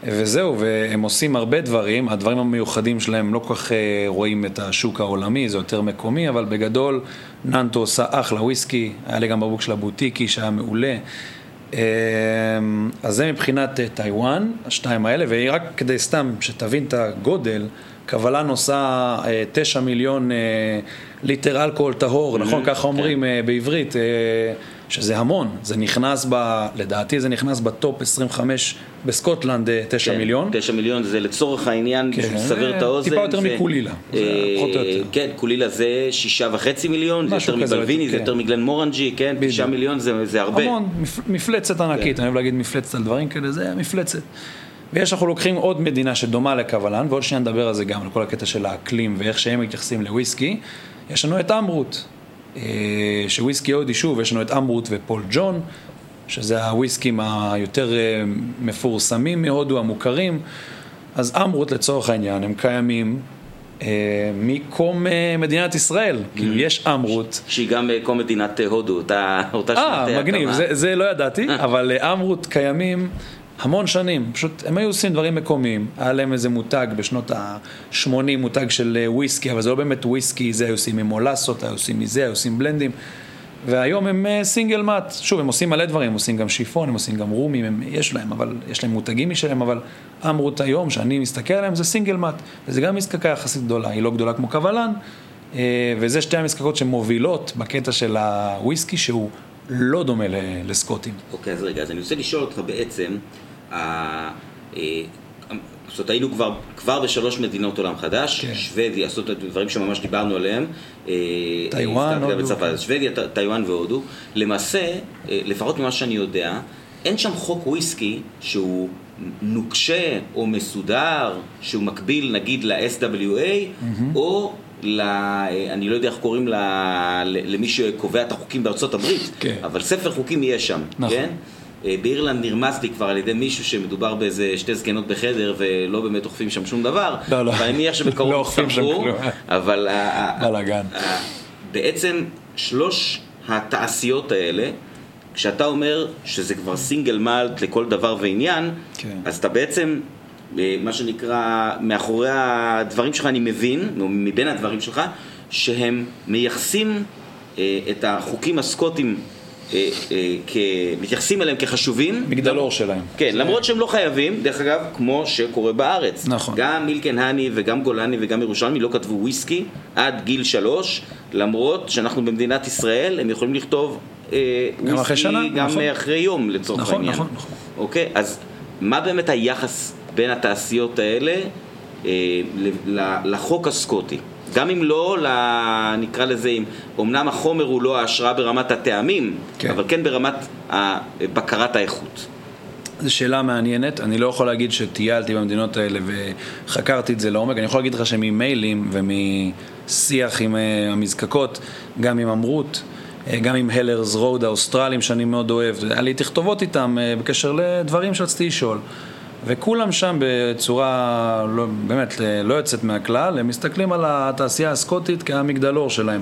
וזהו, והם עושים הרבה דברים, הדברים המיוחדים שלהם לא כל כך רואים את השוק העולמי, זה יותר מקומי, אבל בגדול ננטו עושה אחלה וויסקי, היה לי גם בבוק של הבוטיקי שהיה מעולה. אז זה מבחינת טיוואן, השתיים האלה, ורק כדי סתם שתבין את הגודל, קוולן עושה תשע מיליון ליטר אלכוהול טהור, נכון? ככה אומרים בעברית. שזה המון, זה נכנס ב... לדעתי זה נכנס ב top 25 בסקוטלנד 9 כן, מיליון. 9 מיליון זה לצורך העניין, כן, בשביל לסבר את האוזן. טיפה יותר זה, מקולילה, אה, זה פחות או יותר. כן, קולילה זה 6.5 מיליון, זה יותר מבלוויני, זה כן. יותר מגלן מורנג'י, כן, 9 בדיוק. מיליון זה, זה הרבה. המון, מפ, מפלצת ענקית, כן. אני אוהב להגיד מפלצת על דברים כאלה, זה מפלצת. ויש, אנחנו לוקחים עוד מדינה שדומה לקבלן, ועוד שנייה נדבר על זה גם, על כל הקטע של האקלים ואיך שהם מתייחסים לוויסקי. יש לנו את אמרוט, אה, שוויסקי הודי, שוב, יש לנו את אמרוט ופול ג'ון, שזה הוויסקים היותר אה, מפורסמים מהודו, המוכרים. אז אמרוט לצורך העניין, הם קיימים אה, מקום אה, מדינת ישראל. כאילו, יש אמרוט. שהיא גם אה, כמו מדינת אה, הודו, אותה, אותה אה, שנת מגניב, הקמה. זה, זה לא ידעתי, אבל אה, אמרוט קיימים המון שנים, פשוט הם היו עושים דברים מקומיים, היה להם איזה מותג בשנות ה-80, מותג של אה, וויסקי, אבל זה לא באמת וויסקי, זה היו עושים ממולסות, היו עושים מזה, היו עושים בלנדים, והיום הם אה, סינגל מאט, שוב, הם עושים מלא דברים, הם עושים גם שיפון, הם עושים גם רומים, הם, יש להם, אבל יש להם מותגים משלהם, אבל אמרוט היום, שאני מסתכל עליהם, זה סינגל מאט, וזה גם מזקקה יחסית גדולה, היא לא גדולה כמו קבלן, אה, וזה שתי המזקקות שמובילות בקטע של הוויסקי, שהוא לא דומה לסקוטים. אוקיי, אז רגע, אז אני רוצה לשאול אותך בעצם, אה, זאת אומרת, היינו כבר, כבר בשלוש מדינות עולם חדש, כן. שוודיה, זאת אומרת, דברים שממש דיברנו עליהם. אה, טיוואן, גם הודו, כן. שוודיה, טיוואן והודו. למעשה, אה, לפחות ממה שאני יודע, אין שם חוק וויסקי שהוא נוקשה או מסודר, שהוא מקביל נגיד ל-SWA, או ל... אה, אני לא יודע איך קוראים. ל- למי שקובע את החוקים בארצות הברית, כן. אבל ספר חוקים יהיה שם, נכון. כן? אה, באירלנד נרמז לי כבר על ידי מישהו שמדובר באיזה שתי זקנות בחדר ולא באמת אוכפים שם שום דבר. לא, לא. ואני מניח שבקרוב לא אוכפים שם כלום. אבל בלאגן. בעצם שלוש התעשיות האלה, כשאתה אומר שזה כבר סינגל מאלט לכל דבר ועניין, כן. אז אתה בעצם, אה, מה שנקרא, מאחורי הדברים שלך אני מבין, או מבין הדברים שלך, שהם מייחסים אה, את החוקים הסקוטים, כ- מתייחסים אליהם כחשובים. מגדלור שלהם. כן, למרות שהם לא חייבים, דרך אגב, כמו שקורה בארץ. נכון. גם מילקן האני וגם גולני וגם ירושלמי לא כתבו וויסקי עד גיל שלוש, למרות שאנחנו במדינת ישראל, הם יכולים לכתוב אה, וויסקי אחרי שנה, גם נכון. אחרי יום לצורך נכון, העניין. נכון, נכון. אוקיי, אז מה באמת היחס בין התעשיות האלה אה, לחוק הסקוטי. גם אם לא, נקרא לזה, אם אמנם החומר הוא לא ההשראה ברמת הטעמים, כן. אבל כן ברמת בקרת האיכות. זו שאלה מעניינת, אני לא יכול להגיד שטיילתי במדינות האלה וחקרתי את זה לעומק, אני יכול להגיד לך שממיילים ומשיח עם אה, המזקקות, גם עם אמרות, אה, גם עם הליירס רוד האוסטרלים שאני מאוד אוהב, היה לי תכתובות איתם אה, בקשר לדברים שרציתי לשאול. וכולם שם בצורה לא, באמת לא יוצאת מהכלל, הם מסתכלים על התעשייה הסקוטית כמגדלור שלהם.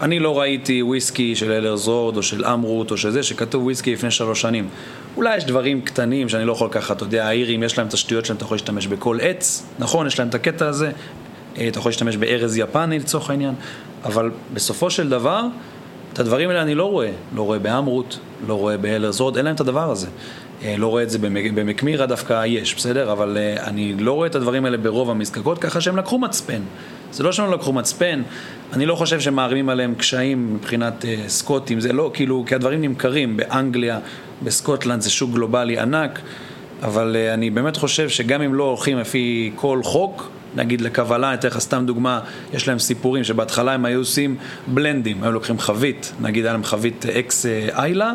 אני לא ראיתי וויסקי של הליירס רוד או של אמרוט או של זה שכתוב וויסקי לפני שלוש שנים. אולי יש דברים קטנים שאני לא יכול לקחת, אתה יודע, האירים יש להם את השטויות שלהם, אתה יכול להשתמש בכל עץ, נכון, יש להם את הקטע הזה, אה, אתה יכול להשתמש בארז יפני לצורך העניין, אבל בסופו של דבר, את הדברים האלה אני לא רואה, לא רואה באמרוט, לא רואה באלרס רוד, אין להם את הדבר הזה. אה, לא רואה את זה במקמירה דווקא יש, בסדר? אבל אה, אני לא רואה את הדברים האלה ברוב המזקקות, ככה שהם לקחו מצפן. זה לא שהם לא לקחו מצפן, אני לא חושב שמערימים עליהם קשיים מבחינת uh, סקוטים, זה לא, כאילו, כי הדברים נמכרים באנגליה, בסקוטלנד, זה שוק גלובלי ענק, אבל אני באמת חושב שגם אם לא הולכים לפי כל חוק, נגיד לקוולן, אני אתן לך סתם דוגמה, יש להם סיפורים שבהתחלה הם היו עושים בלנדים, היו לוקחים חבית, נגיד היה להם חבית ex Islay,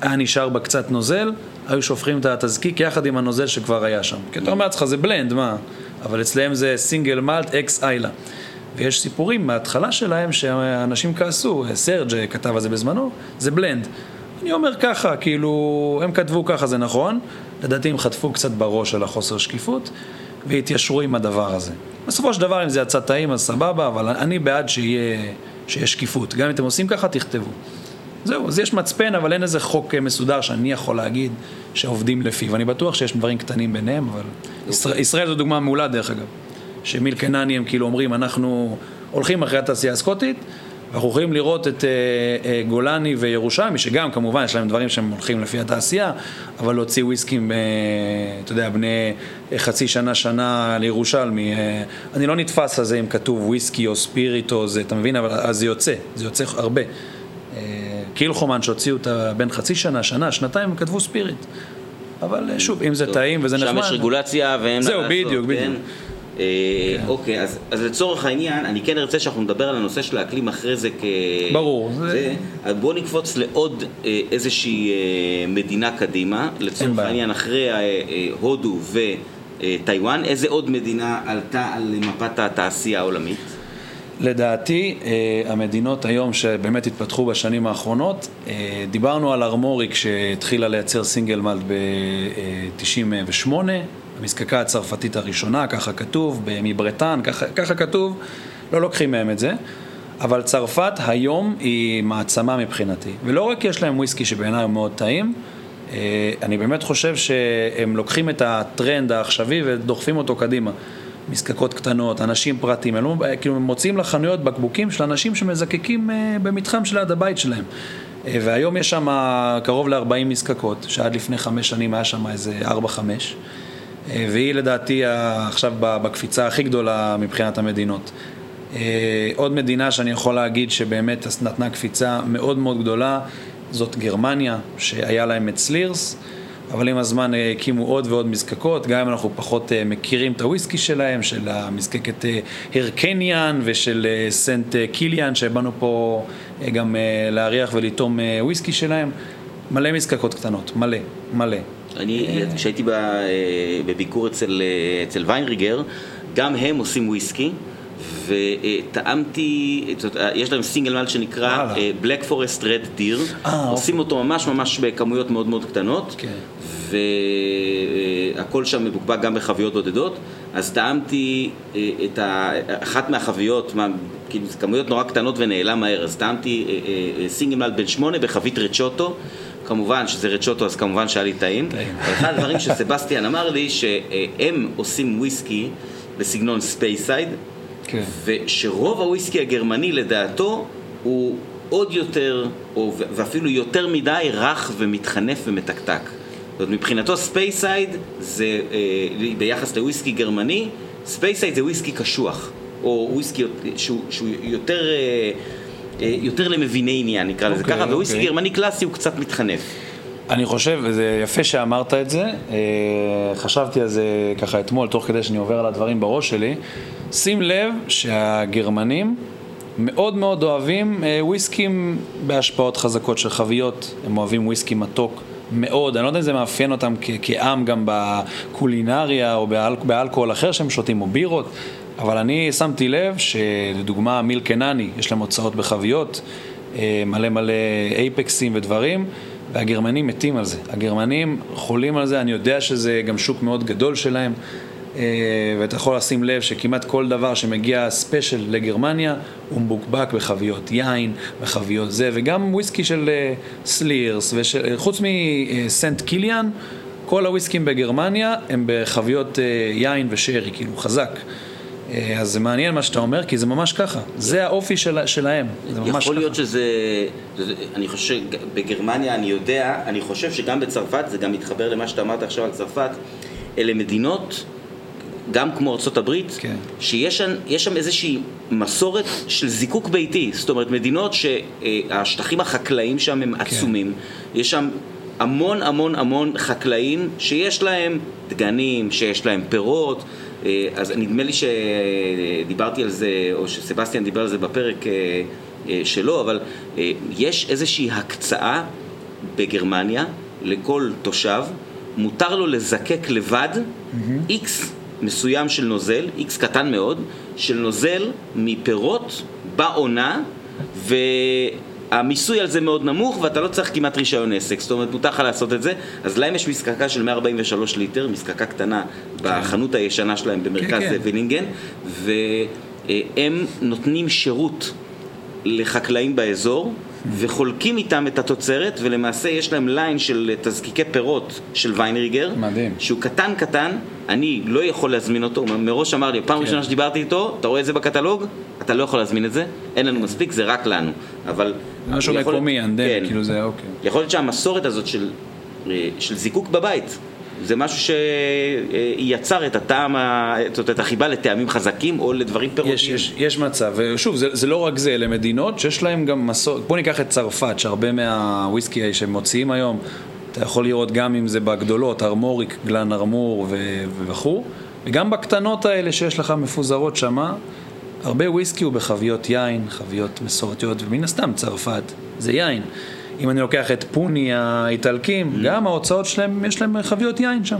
היה נשאר בה קצת נוזל, היו שופכים את התזקיק יחד עם הנוזל שכבר היה שם. כי אתה אומר לעצמך, זה בלנד, מה? אבל אצלם זה סינגל מלט ex Islay. ויש סיפורים מההתחלה שלהם שאנשים כעסו, סרג' כתב על זה בזמנו, זה בלנד. אני אומר ככה, כאילו, הם כתבו ככה, זה נכון, לדעתי הם חטפו קצת בראש על החוסר שקיפות, והתיישרו עם הדבר הזה. בסופו של דבר, אם זה יצא טעים, אז סבבה, אבל אני בעד שיהיה, שיהיה שקיפות. גם אם אתם עושים ככה, תכתבו. זהו, אז יש מצפן, אבל אין איזה חוק אה, מסודר שאני יכול להגיד שעובדים לפיו. אני בטוח שיש דברים קטנים ביניהם, אבל ישראל, ישראל זו דוגמה מעולה דרך אגב. שמיל קנני הם כאילו אומרים, אנחנו הולכים אחרי התעשייה הסקוטית, ואנחנו יכולים לראות את uh, uh, גולני וירושלמי, שגם כמובן יש להם דברים שהם הולכים לפי התעשייה, אבל להוציא וויסקים, uh, אתה יודע, בני חצי שנה, שנה לירושלמי. Uh, אני לא נתפס על זה אם כתוב וויסקי או ספיריט או זה, אתה מבין? אבל אז זה יוצא, זה יוצא הרבה. קילחומן שהוציאו אותה בין חצי שנה, שנה, שנתיים, הם כתבו ספיריט. אבל אה, שוב, אם זה טעים וזה נחמד... שם יש רגולציה ואין מה לעשות. זהו, בדיוק, בדיוק. כן? אה, כן. אוקיי, אז, אז לצורך העניין, אני כן ארצה שאנחנו נדבר על הנושא של האקלים אחרי זה כ... ברור. זה... בואו נקפוץ לעוד אה, איזושהי מדינה קדימה, לצורך העניין, אחרי הודו וטיוואן, איזה עוד מדינה עלתה על מפת התעשייה העולמית? לדעתי, אה, המדינות היום שבאמת התפתחו בשנים האחרונות, אה, דיברנו על ארמוריק שהתחילה לייצר סינגל מלט ב-98, המזקקה הצרפתית הראשונה, ככה כתוב, מברטן, ככה, ככה כתוב, לא לוקחים מהם את זה. אבל צרפת היום היא מעצמה מבחינתי. ולא רק יש להם וויסקי שבעיניי הוא מאוד טעים, אה, אני באמת חושב שהם לוקחים את הטרנד העכשווי ודוחפים אותו קדימה. מזקקות קטנות, אנשים פרטיים, הם לא, כאילו הם מוצאים לחנויות בקבוקים של אנשים שמזקקים אה, במתחם שליד הבית שלהם. אה, והיום יש שם קרוב ל-40 מזקקות, שעד לפני חמש שנים היה שם איזה 4-5, אה, והיא לדעתי עכשיו בקפיצה הכי גדולה מבחינת המדינות. עוד מדינה שאני יכול להגיד שבאמת נתנה קפיצה מאוד מאוד גדולה, זאת גרמניה, שהיה להם את סלירס. אבל עם הזמן אה, הקימו עוד ועוד מזקקות, גם אם אנחנו פחות אה, מכירים את הוויסקי שלהם, של המזקקת אה, הרקניאן ושל סנט קיליאן, שבאנו פה גם להריח ולטעום וויסקי שלהם. מלא מזקקות קטנות, מלא, מלא. אני, כשהייתי בביקור אצל, אצל ויינריגר, גם הם עושים וויסקי. וטעמתי, יש להם סינגל מלט שנקרא Black Forest Red Deer, עושים אותו ממש ממש בכמויות מאוד מאוד קטנות, כן. והכל שם מבוקבק גם בחביות בודדות, אז טעמתי אה, את אחת מהחביות, מה, כאילו זה כמויות נורא קטנות ונעלם מהר, אז טעמתי אה, אה, סינגל מלט בן שמונה בחבית רצ'וטו, כמובן שזה רצ'וטו אז כמובן שהיה לי טעים, אחד הדברים שסבסטיאן אמר לי שהם עושים וויסקי בסגנון ספייסייד, כן. ושרוב הוויסקי הגרמני לדעתו הוא עוד יותר, או, ואפילו יותר מדי רך ומתחנף ומתקתק. זאת אומרת, מבחינתו ספייסייד זה, אה, ביחס לוויסקי גרמני, ספייסייד זה וויסקי קשוח, או וויסקי שהוא, שהוא יותר, אה, אה יותר למביני עניין, נקרא לזה okay, ככה, וויסקי okay. גרמני קלאסי הוא קצת מתחנף. אני חושב, וזה יפה שאמרת את זה, אה, חשבתי על זה ככה אתמול, תוך כדי שאני עובר על הדברים בראש שלי. שים לב שהגרמנים מאוד מאוד אוהבים אה, וויסקים בהשפעות חזקות של חביות, הם אוהבים וויסקי מתוק. מאוד, אני לא יודע אם זה מאפיין אותם כעם גם בקולינריה או באל, באלכוהול אחר שהם שותים או בירות, אבל אני שמתי לב שלדוגמה מיל קנני, יש להם הוצאות בחביות, אה, מלא מלא אייפקסים ודברים, והגרמנים מתים על זה. הגרמנים חולים על זה, אני יודע שזה גם שוק מאוד גדול שלהם. אה, ואתה יכול לשים לב שכמעט כל דבר שמגיע ספיישל לגרמניה הוא מבוקבק בחביות יין, בחביות זה, וגם וויסקי של אה, סלירס, וחוץ מסנט קיליאן, כל הוויסקים בגרמניה הם בחביות יין ושרי, כאילו חזק. אה, אז זה מעניין מה שאתה אומר, כי זה ממש ככה. זה האופי של, שלהם, זה ממש ככה. יכול להיות. שזה, אני חושב, בגרמניה אני יודע, אני חושב שגם בצרפת, זה גם מתחבר למה שאתה אמרת עכשיו על צרפת, אלה מדינות, גם כמו ארה"ב, כן. שיש שם, שם איזושהי מסורת של זיקוק ביתי. זאת אומרת, מדינות שהשטחים החקלאיים שם הם כן. עצומים. יש שם המון המון המון חקלאים שיש להם דגנים, שיש להם פירות. אה, אז נדמה לי שדיברתי על זה, או שסבסטיאן דיבר על זה בפרק אה, אה, שלו, אבל יש איזושהי הקצאה בגרמניה לכל תושב, מותר לו לזקק לבד איקס mm-hmm. מסוים של נוזל, איקס קטן מאוד, של נוזל מפירות בעונה, ו... המיסוי על זה מאוד נמוך ואתה לא צריך כמעט רישיון עסק, זאת אומרת מותר לך לעשות את זה, אז להם יש מזקקה של 143 ליטר, מזקקה קטנה בחנות הישנה שלהם במרכז כן, כן. וילינגן, והם נותנים שירות לחקלאים באזור וחולקים איתם את התוצרת ולמעשה יש להם ליין של תזקיקי פירות של ויינריגר מדהים. שהוא קטן קטן, אני לא יכול להזמין אותו, הוא מראש אמר לי, פעם כן. ראשונה שדיברתי איתו, אתה רואה את זה בקטלוג? אתה לא יכול להזמין את זה, אין לנו מספיק, זה רק לנו, אבל... משהו מקומי, אנדמי, כן. כאילו זה אוקיי. יכול להיות שהמסורת הזאת של, אה, של זיקוק בבית, זה משהו שיצר את הטעם, זאת אומרת, את החיבה לטעמים חזקים או לדברים פירותיים. יש, יש, יש מצב, ושוב, זה, זה לא רק זה, אלה מדינות שיש להם גם מסורת, בוא ניקח את צרפת, שהרבה מהוויסקי שהם מוציאים היום, אתה יכול לראות גם אם זה בגדולות, ארמוריק, גלן ארמור וכו', וגם בקטנות האלה שיש לך מפוזרות שמה, הרבה וויסקי הוא בחביות יין, חביות מסורתיות, ומן הסתם צרפת זה יין. אם אני לוקח את פוני האיטלקים, Mm-hmm. גם ההוצאות שלהם, יש להם חביות יין שם,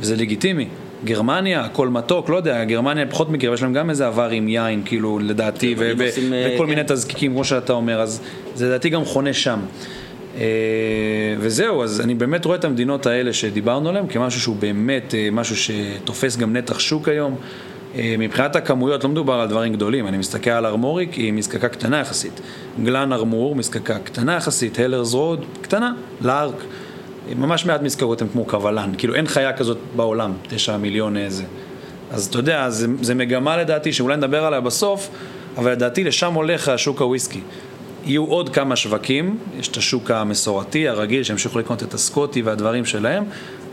וזה לגיטימי. גרמניה, הכל מתוק, לא יודע, גרמניה פחות מכיר, יש להם גם איזה עבר עם יין, כאילו, לדעתי, ו- הם ו- עושים, אה, וכל כן. מיני תזקיקים, כמו שאתה אומר, אז זה לדעתי גם חונה שם. אה, וזהו, אז אני באמת רואה את המדינות האלה שדיברנו עליהן כמשהו שהוא באמת אה, משהו שתופס גם נתח שוק היום. אה, מבחינת הכמויות לא מדובר על דברים גדולים, אני מסתכל על ארמוריק, היא מזקקה קטנה יחסית. גלן ארמור, מזקקה קטנה יחסית, הלרס רוד, קטנה, לארק. אה, ממש מעט מזכרות הן כמו קבלן, כאילו אין חיה כזאת בעולם, תשע מיליון איזה. אז אתה יודע, זה, זה מגמה לדעתי, שאולי נדבר עליה בסוף, אבל לדעתי לשם הולך השוק הוויסקי. יהיו עוד כמה שווקים, יש את השוק המסורתי, הרגיל, שימשיכו לקנות את הסקוטי והדברים שלהם,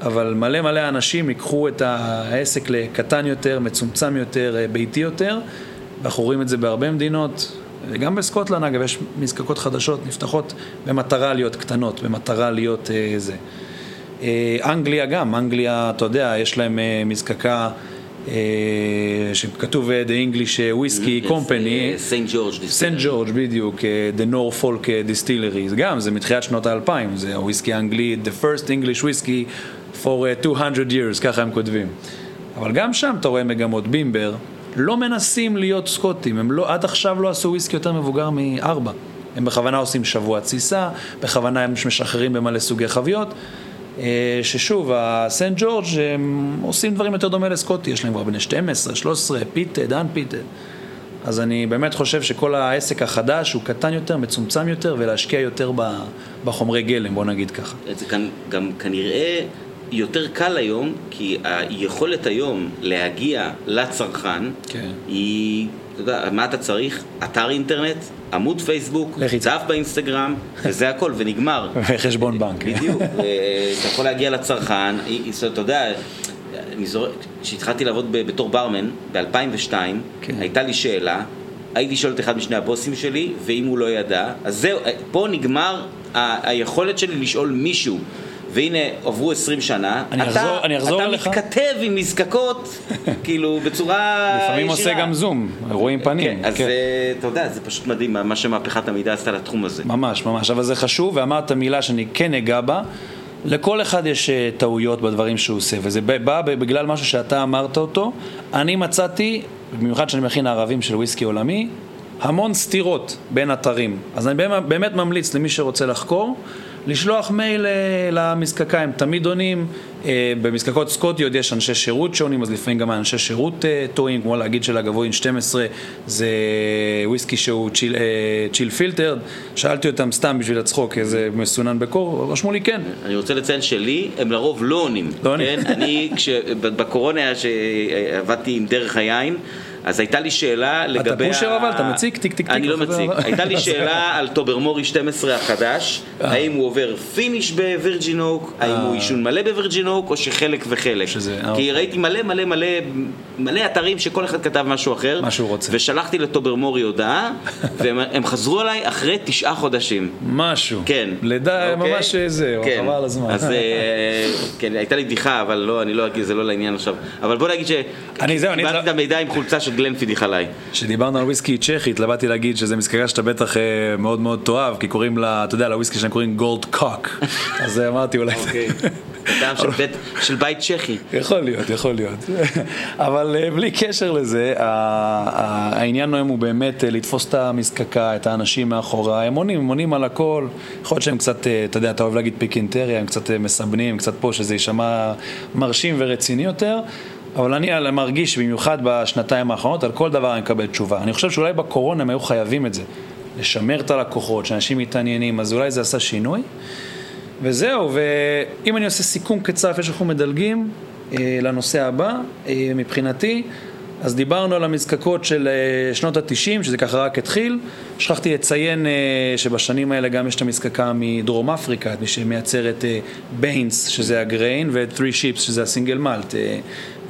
אבל מלא מלא אנשים ייקחו את העסק לקטן יותר, מצומצם יותר, אה, ביתי יותר, ואנחנו רואים את זה בהרבה מדינות, וגם בסקוטלנד אגב, יש מזקקות חדשות, נפתחות במטרה להיות קטנות, במטרה להיות אה, זה. אה, אנגליה גם, אנגליה, אתה יודע, יש להם אה, מזקקה אה, שכתוב אה, The English Whiskey Company. סנט ג'ורג'. סנט ג'ורג' בדיוק, The Norfolk Distillery, גם, זה מתחילת שנות האלפיים, זה הוויסקי האנגלי, The first English whiskey for uh, 200 years, ככה הם כותבים. אבל גם שם אתה רואה מגמות בימבר, לא מנסים להיות סקוטים, הם לא, עד עכשיו לא עשו וויסקי יותר מבוגר מארבע. הם בכוונה עושים שבוע תסיסה, בכוונה הם משחררים במלא סוגי חביות. אה, ששוב, הסנט ג'ורג' הם עושים דברים יותר דומה לסקוטי, יש להם כבר בני 12, 13, פיטד, אנפיטד. אז אני באמת חושב שכל העסק החדש הוא קטן יותר, מצומצם יותר, ולהשקיע יותר בחומרי גלם, בוא נגיד ככה. זה כאן גם כנראה יותר קל היום, כי היכולת היום להגיע לצרכן כן. היא, אתה יודע, מה אתה צריך? אתר אינטרנט, עמוד פייסבוק. דף באינסטגרם, וזה הכל, ונגמר. וחשבון בנק. בדיוק, אתה יכול להגיע לצרכן, אתה יודע, כשהתחלתי לעבוד בתור ברמן ב-2002, כן. הייתה לי שאלה, הייתי שואל את אחד משני הבוסים שלי, ואם הוא לא ידע, אז זהו, פה נגמר היכולת שלי לשאול מישהו. והנה עברו 20 שנה, אני אתה, אחזור- אני אחזור אתה אליך. מתכתב עם נזקקות, כאילו בצורה לפעמים עושה ישירה. גם זום, רואים פנים. כן, אז כן. אתה יודע, זה פשוט מדהים מה שמהפכת המידע עשתה לתחום הזה. ממש, ממש, אבל זה חשוב, ואמרת מילה שאני כן אגע בה. לכל אחד יש אה, טעויות בדברים שהוא עושה, וזה בא בגלל משהו שאתה אמרת אותו. אני מצאתי, במיוחד שאני מכין ערבים של וויסקי עולמי, המון סתירות בין אתרים. אז אני באמת ממליץ למי שרוצה לחקור, לשלוח מייל אה, למזקקה, הם תמיד עונים. אה, במזקקות סקוטיות יש אנשי שירות שעונים, אז לפעמים גם אנשי שירות אה, טועים, כמו להגיד שלגבוהין 12 זה וויסקי שהוא צ'יל, צ'יל פילטרד. שאלתי אותם סתם בשביל הצחוק, איזה מסונן בקור, רשמו לי כן. אני רוצה לציין שלי, הם לרוב לא עונים. לא עונים. כן? אני, כש- ב- בקורונה, שעבדתי עם דרך היין, אז הייתה לי שאלה לגבי... פושר ה- אבל? אתה מציג? טיק, טיק, אני טיק, לא וחוזר. מציג. הייתה לי שאלה על טוברמורי 12 החדש, האם הוא עובר פיניש בווירג'ין אוק, האם הוא עישון מלא בווירג'ין אוק, או שחלק וחלק. שזה- כי אוקיי. ראיתי מלא מלא מלא מלא אתרים שכל אחד כתב משהו אחר. מה שהוא רוצה. ושלחתי לטוברמורי הודעה, והם הם חזרו אליי אחרי תשעה חודשים. משהו. כן. לידה אוקיי? ממש זה, כן. חבל על הזמן. אז אה, כן, הייתה לי בדיחה, אבל לא, אני לא אגיד, זה לא לעניין עכשיו. אבל בוא נגיד אני- אני- שקיבלתי את המידע עם חולצה של גלנפידיך עליי. כשדיברנו על וויסקי צ'כי, התלבטתי להגיד שזה מסקגה שאתה בטח אה, מאוד מאוד תאהב, כי קוראים לה, אתה יודע, לוויסקי שלהם קוראים גולד קוק. אז אה, אמרתי אולי... אוקיי. טעם של בית- של בית צ'כי. יכול להיות, יכול להיות. אבל אה, בלי קשר לזה, העניין היום הוא באמת לתפוס את המזקקה, את האנשים מאחורי, הם עונים, הם עונים על הכל. יכול להיות שהם קצת, אתה יודע, אתה אוהב להגיד פיקינטריה, הם קצת מסבנים, קצת פה, שזה יישמע מרשים ורציני יותר. אבל אני מרגיש, במיוחד בשנתיים האחרונות, על כל דבר אני מקבל תשובה. אני חושב שאולי בקורונה הם היו חייבים את זה. לשמר את הלקוחות, שאנשים מתעניינים, אז אולי זה עשה שינוי. וזהו, ואם אני עושה סיכום קצר לפני שאנחנו מדלגים אה, לנושא הבא, אה, מבחינתי, אז דיברנו על המזקקות של אה, שנות התשעים, שזה ככה רק התחיל. שכחתי לציין אה, שבשנים האלה גם יש את המזקקה מדרום אפריקה, את מי את אה, ביינס, שזה ה grain, ואת 3 שיפס, שזה הסינגל מלט. אה,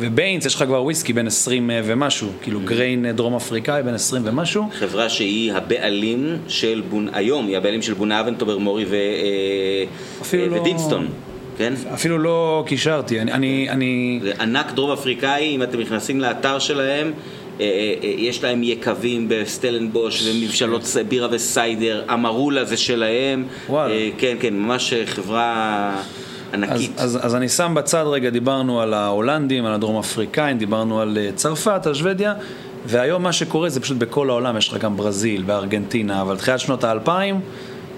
וביינס, יש לך כבר וויסקי בין 20 אה, ומשהו, כאילו grain אה, דרום אפריקאי בין 20 ומשהו. חברה שהיא הבעלים של בון... היום היא הבעלים של Bunnahabhain Tobermory ו... אה, אפילו אה, לא- ו Deanston. כן? אפילו לא קישרתי, אני, אני, אני זה ענק דרום אפריקאי, אם אתם נכנסים לאתר שלהם, יש להם יקבים בסטלנבוש ומבשלות בירה וסיידר, Amarula זה שלהם. וואלה. כן, כן, ממש חברה ענקית. אז, אז אני שם בצד רגע, דיברנו על ההולנדים, על הדרום אפריקאים, דיברנו על אה, צרפת, על שוודיה, והיום מה שקורה זה פשוט בכל העולם, יש לך גם ברזיל וארגנטינה, אבל תחילת שנות האלפיים,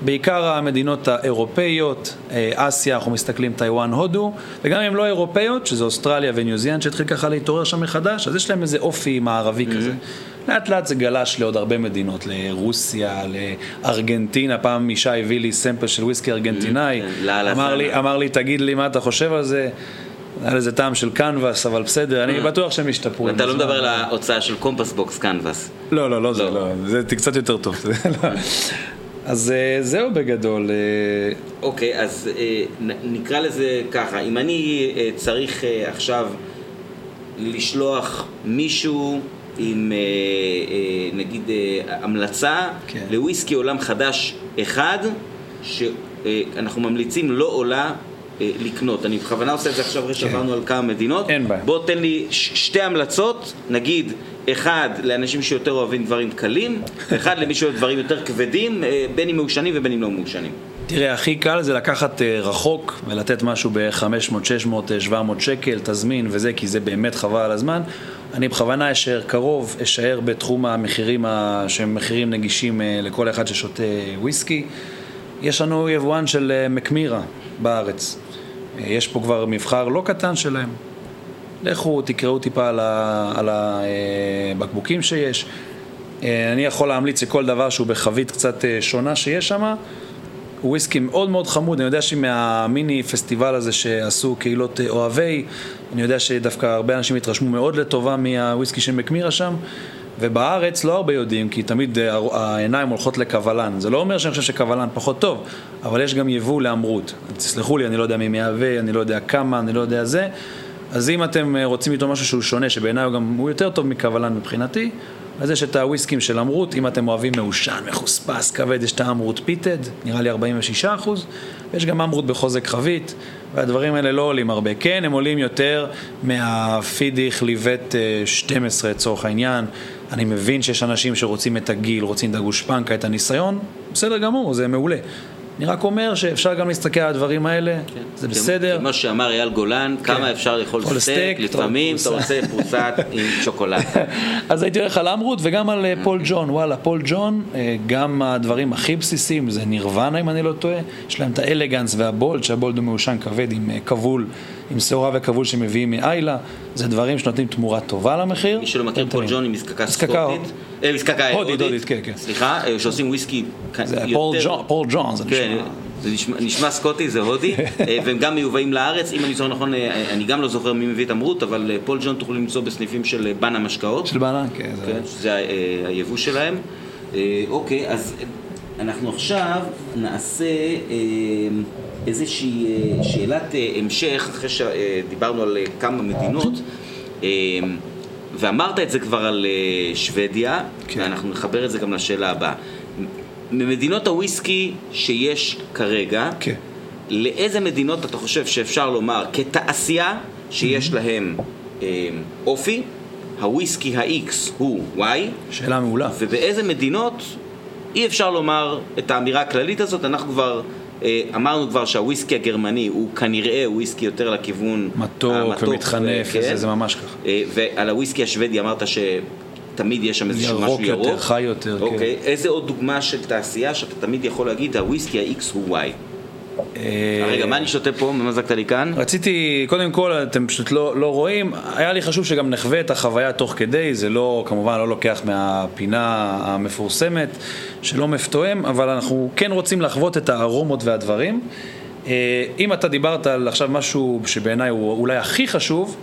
בעיקר המדינות האירופאיות, אה, אסיה, אנחנו מסתכלים טיוואן, הודו, וגם אם לא אירופאיות, שזה אוסטרליה וניו זילנד, שהתחיל ככה להתעורר שם מחדש, אז יש להם איזה אופי מערבי כזה. לאט לאט זה גלש לעוד הרבה מדינות, לרוסיה, לארגנטינה, פעם אישה הביא לי סמפל של וויסקי ארגנטינאי, כן, לא, אמר לי, אמר לי, תגיד לי מה אתה חושב על זה. היה לזה טעם של קנבס, אבל בסדר, אני בטוח שהם ישתפרו. אתה לא. מדבר על ההוצאה של Compass Box Canvas. לא, לא, לא זה, לא. לא, זה קצת יותר טוב. לא. אז אה, זהו בגדול. אה, אוקיי, אז אה, נקרא לזה ככה, אם אני אה, צריך אה, עכשיו לשלוח מישהו עם אה, אה, נגיד אה, המלצה כן. לוויסקי עולם חדש אחד, שאנחנו ממליצים לא עולה לקנות. אני בכוונה עושה את זה עכשיו אחרי שעברנו על כמה מדינות. אין בעיה. בוא תן לי שתי המלצות, נגיד אחד לאנשים שיותר אוהבים דברים קלים, אחד למי שאוהב דברים יותר כבדים, בין אם מעושנים ובין אם לא מעושנים. תראה, הכי קל זה לקחת רחוק ולתת משהו ב-500, 600, אה, 700 שקל, תזמין וזה, כי זה באמת חבל על הזמן. אני בכוונה אשאר קרוב, אשאר בתחום המחירים שהם מחירים נגישים אה, לכל אחד ששותה וויסקי. יש לנו יבואן של אה, מקמירה בארץ. אה, יש פה כבר מבחר לא קטן שלהם. לכו תקראו טיפה על ה- על הבקבוקים שיש. אה, אני יכול להמליץ לכל דבר שהוא בחבית קצת אה, שונה שיש שם. וויסקי מאוד מאוד חמוד, אני יודע שמהמיני פסטיבל הזה שעשו קהילות אה, אוהבי, אני יודע שדווקא הרבה אנשים התרשמו מאוד לטובה מהוויסקי של מקמירה שם, ובארץ לא הרבה יודעים, כי תמיד אה, העיניים הולכות לקבלן. זה לא אומר שאני חושב שקבלן פחות טוב, אבל יש גם יבוא לאמרות. תסלחו לי, אני לא יודע מי מייבא, אני לא יודע כמה, אני לא יודע זה. אז אם אתם אה, רוצים איתו משהו שהוא שונה, שבעיניי הוא גם, הוא יותר טוב מקבלן מבחינתי, אז יש את הוויסקים של אמרות, אם אתם אוהבים מעושן, מחוספס, כבד, יש את האמרות פיטד, נראה לי 46 אחוז, ויש גם אמרות בחוזק חבית, והדברים האלה לא עולים הרבה. כן, הם עולים יותר מה Fiddich Livet 12 לצורך העניין. אני מבין שיש אנשים שרוצים את הגיל, רוצים את הגושפנקה, את הניסיון, בסדר גמור, זה מעולה. אני רק אומר שאפשר גם להסתכל על הדברים האלה, כן. זה בסדר. כמו שאמר אייל גולן, כן. כמה אפשר לאכול סטייק, סטייק, לפעמים אתה רוצה פרוסה עם שוקולד. אז הייתי הולך על Amrut וגם על אה, Paul John, וואלה, Paul John, אה, גם הדברים הכי בסיסיים, זה Nirvana אם אני לא טועה, יש להם את ה Elegance וה Bold, שה Bold הוא מעושן כבד עם אה, כבול. עם שעורה וכבול שמביאים מ Islay, זה דברים שנותנים תמורה טובה למחיר. מי שלא מכיר Paul John היא מזקקה סקוטית, אה, מזקקה הודית, הודית, כן, כן. סליחה, אה, שעושים וויסקי זה Paul John, זה כן, נשמע. זה נשמע, נשמע סקוטי, זה הודי, אה, והם גם מיובאים לארץ, אם אני זוכר נכון, אני גם לא זוכר מי מביא את ה Amrut, אבל Paul John תוכלו למצוא בסניפים של בנה משקאות. של בנה, כן. כן, זה היבוא שלהם. אוקיי, אז אנחנו עכשיו נעשה... איזושהי שאלת המשך, אחרי שדיברנו על כמה מדינות, ואמרת את זה כבר על שוודיה, כן. ואנחנו נחבר את זה גם לשאלה הבאה. ממדינות הוויסקי שיש כרגע, כן. לאיזה מדינות אתה חושב שאפשר לומר כתעשייה שיש. להם אופי, הוויסקי ה-X הוא Y? שאלה מעולה. ובאיזה מדינות אי אפשר לומר את האמירה הכללית הזאת, אנחנו כבר אה, אמרנו כבר שהוויסקי הגרמני הוא כנראה וויסקי יותר לכיוון מתוק, המתוק ומתחנף, כן. זה, זה ממש ככה. אה, ועל הוויסקי השוודי אמרת שתמיד יש שם איזשהו משהו ירוק. ירוק יותר, חי יותר, אוקיי. כן. איזה עוד דוגמה של תעשייה שאתה תמיד יכול להגיד, הוויסקי ה-X הוא Y? אה, רגע, מה אני שותה פה? מה מזגת לי כאן? רציתי, קודם כל, אתם פשוט לא, לא רואים, היה לי חשוב שגם נחווה את החוויה תוך כדי, זה לא, כמובן לא לוקח מהפינה המפורסמת של עומף תואם, אבל אנחנו כן רוצים לחוות את הארומות והדברים. אה, אם אתה דיברת על עכשיו משהו שבעיניי הוא אולי הכי חשוב,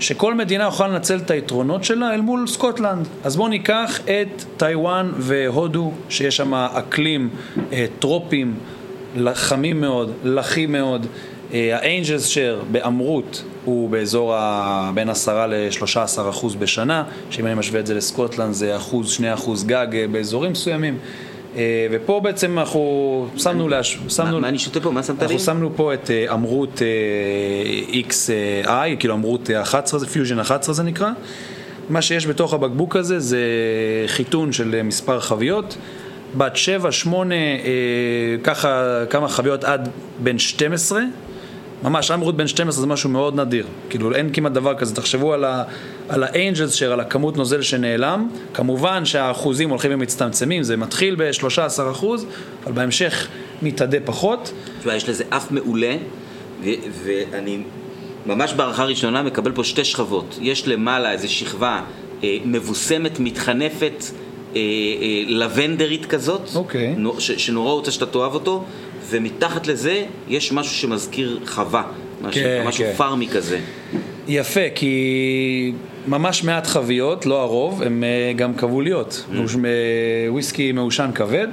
שכל מדינה יכולה לנצל את היתרונות שלה אל מול סקוטלנד. אז בואו ניקח את טיוואן והודו, שיש שם אקלים אה, טרופי. חמים מאוד, לחים מאוד. אה, ה angel's share ב Amrut הוא באזור ה... בין 10 ל-13 אחוז בשנה, שאם אני משווה את זה לסקוטלנד זה אחוז, שני אחוז גג אה, באזורים מסוימים. אה, ופה בעצם אנחנו שמנו, להש... שמנו... מה אני שותה פה? מה שמת לי? אנחנו שמנו פה את Amrut XI, כאילו Amrut 11, פיוז'ן 11 זה נקרא. מה שיש בתוך הבקבוק הזה זה חיתון של מספר חביות. בת 7, 8, אה, ככה כמה חביות עד בן 12. ממש, Amrut בן 12 זה משהו מאוד נדיר. כאילו, אין כמעט דבר כזה. תחשבו על, ה, על האנג'לס שר, על הכמות נוזל שנעלם. כמובן שהאחוזים הולכים ומצטמצמים, זה מתחיל ב-13 אחוז, אבל בהמשך מתאדה פחות. תשמע, יש לזה אף מעולה, ואני ממש בהערכה ראשונה מקבל פה שתי שכבות. יש למעלה איזו שכבה אה, מבוסמת, מתחנפת. אה, אה, לבנדרית כזאת, okay. אוקיי. ש, שנורא רוצה שאתה תאהב אותו, ומתחת לזה יש משהו שמזכיר חווה, משהו, כן, משהו כן. farmy כזה. יפה, כי ממש מעט חביות, לא הרוב, הן אה, גם כבוליות. Mm. וויסקי מעושן כבד.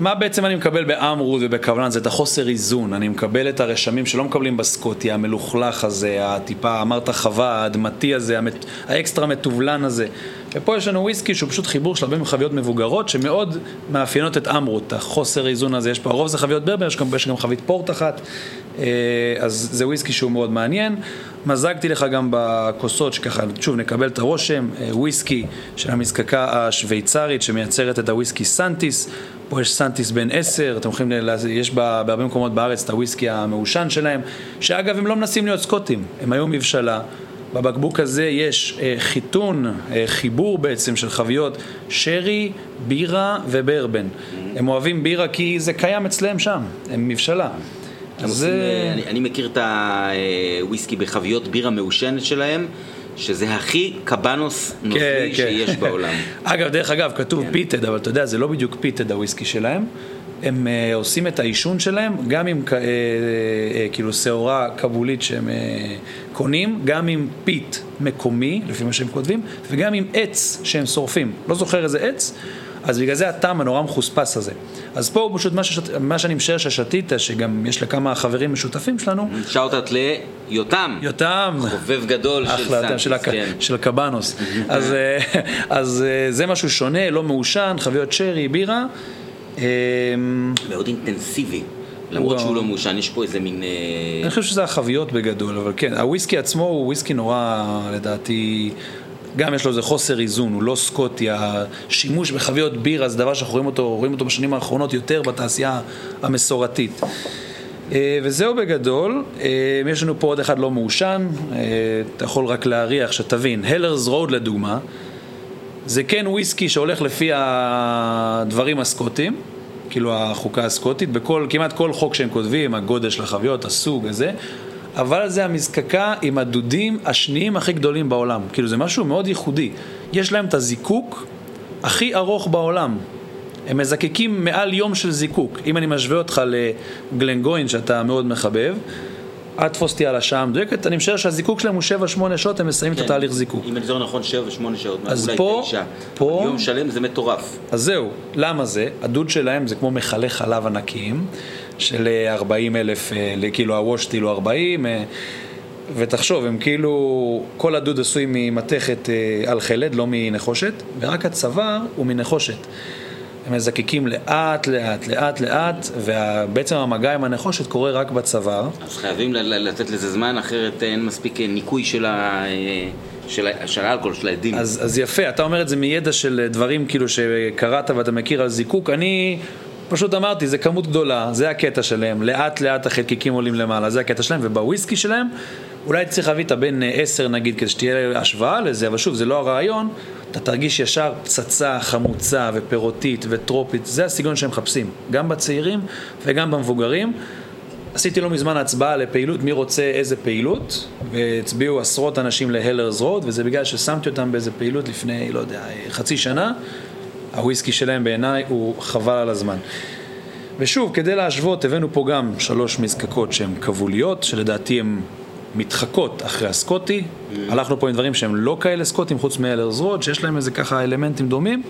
מה בעצם אני מקבל ב Amrut וב Kavalan? זה את החוסר איזון. אני מקבל את הרשמים שלא מקבלים בסקוטי, המלוכלך הזה, הטיפה, אומרת חווה, האדמתי הזה, המת... האקסטרה מטובלן הזה. ופה יש לנו וויסקי שהוא פשוט חיבור של הרבה מחביות מבוגרות שמאוד מאפיינות את Amrut, החוסר איזון הזה. יש פה, הרוב זה חביות ברבן, יש גם, יש גם חבית פורט אחת, אה, אז זה וויסקי שהוא מאוד מעניין. מזגתי לך גם בכוסות, שככה, שוב, נקבל את הרושם, אה, וויסקי של המזקקה השוויצרית שמייצרת את הוויסקי Säntis. פה יש Säntis בן 10, אתם יכולים, יש בהרבה מקומות בארץ את הוויסקי המעושן שלהם, שאגב הם לא מנסים להיות סקוטים, הם היו מבשלה. בבקבוק הזה יש אה, חיתון, אה, חיבור בעצם של חביות שרי, בירה וברבן. Mm-hmm. הם אוהבים בירה כי זה קיים אצלם שם, הם מבשלה. אז אה, אני, אני מכיר את הוויסקי בחביות בירה מעושנת שלהם. שזה הכי קבנוס נופלי כן, כן. שיש. בעולם. אגב, דרך אגב, כתוב כן. peated, אבל אתה יודע, זה לא בדיוק peated הוויסקי שלהם. הם אה, עושים את העישון שלהם גם עם uh, אה, אה, כאילו שעורה כבולית שהם אה, קונים, גם עם peat מקומי, לפי מה שהם כותבים, וגם עם עץ שהם שורפים. לא זוכר איזה עץ, אז בגלל זה הטעם הנורא מחוספס הזה. אז פה הוא פשוט מה, ששת, מה שאני משער ששתית, שגם יש לכמה חברים משותפים שלנו. שאוטת ליותם. יותם. חובב גדול של אחלה, של, הק... כן. של קבנוס. אז, אז זה משהו שונה, לא מעושן, חביות שרי, בירה. מאוד אינטנסיבי. למרות שהוא לא מעושן, יש פה איזה מין... אה, אני חושב שזה החביות בגדול, אבל כן, הוויסקי עצמו הוא וויסקי נורא, לדעתי, גם יש לו איזה חוסר איזון, הוא לא סקוטי, השימוש בחביות בירה זה דבר שאנחנו רואים אותו, רואים אותו בשנים האחרונות יותר בתעשייה המסורתית. אה, וזהו בגדול, אה, יש לנו פה עוד אחד לא מעושן, אתה יכול רק להריח, שתבין, הלרס רוד לדוגמה, זה כן וויסקי שהולך לפי הדברים הסקוטיים. כאילו החוקה הסקוטית, בכל, כמעט כל חוק שהם כותבים, הגודל של החביות, הסוג הזה, אבל זה המזקקה עם הדודים השניים הכי גדולים בעולם. כאילו זה משהו מאוד ייחודי. יש להם את הזיקוק הכי ארוך בעולם. הם מזקקים מעל יום של זיקוק. אם אני משווה אותך לגלנגוין שאתה מאוד מחבב, אל תתפוס אותי על השעה המדויקת, אני משער שהזיקוק שלהם הוא 7-8 שעות, הם מסיימים כן, את התהליך זיקוק. אם אני זוכר נכון, 7-8 שעות, אז פה, פה, יום שלם זה מטורף. אז זהו, למה זה? הדוד שלהם זה כמו מכלי חלב ענקיים, של 40 אה, אלף, אה, כאילו הוושטיל הוא 40, ותחשוב, הם כאילו, כל הדוד עשוי ממתכת אה, על חלד, לא מנחושת, ורק הצוואר הוא מנחושת. מזקקים לאט, לאט, לאט, לאט, ובעצם המגע עם הנחושת קורה רק בצוואר. אז חייבים לתת לזה זמן, אחרת אין מספיק ניקוי של, ה... של, ה... של האלכוהול, של העדים. אז, אז יפה, אתה אומר את זה מידע של דברים כאילו שקראת ואתה מכיר על זיקוק. אני פשוט אמרתי, זה כמות גדולה, זה הקטע שלהם, לאט לאט החלקיקים עולים למעלה, זה הקטע שלהם, ובוויסקי שלהם אולי צריך להביא את הבן עשר נגיד, כדי שתהיה השוואה לזה, אבל שוב, זה לא הרעיון. אתה תרגיש ישר פצצה חמוצה ופירותית וטרופית, זה הסגנון שהם מחפשים, גם בצעירים וגם במבוגרים. עשיתי לא מזמן הצבעה לפעילות, מי רוצה איזה פעילות, והצביעו עשרות אנשים להלרס רוד, וזה בגלל ששמתי אותם באיזה פעילות לפני, לא יודע, חצי שנה. הוויסקי שלהם בעיניי הוא חבל על הזמן. ושוב, כדי להשוות, הבאנו פה גם שלוש מזקקות שהן כבוליות, שלדעתי הן מתחקות אחרי הסקוטי. Mm. הלכנו פה עם דברים שהם לא כאלה סקוטים, חוץ מ Hellyers Road, שיש להם איזה ככה אלמנטים דומים.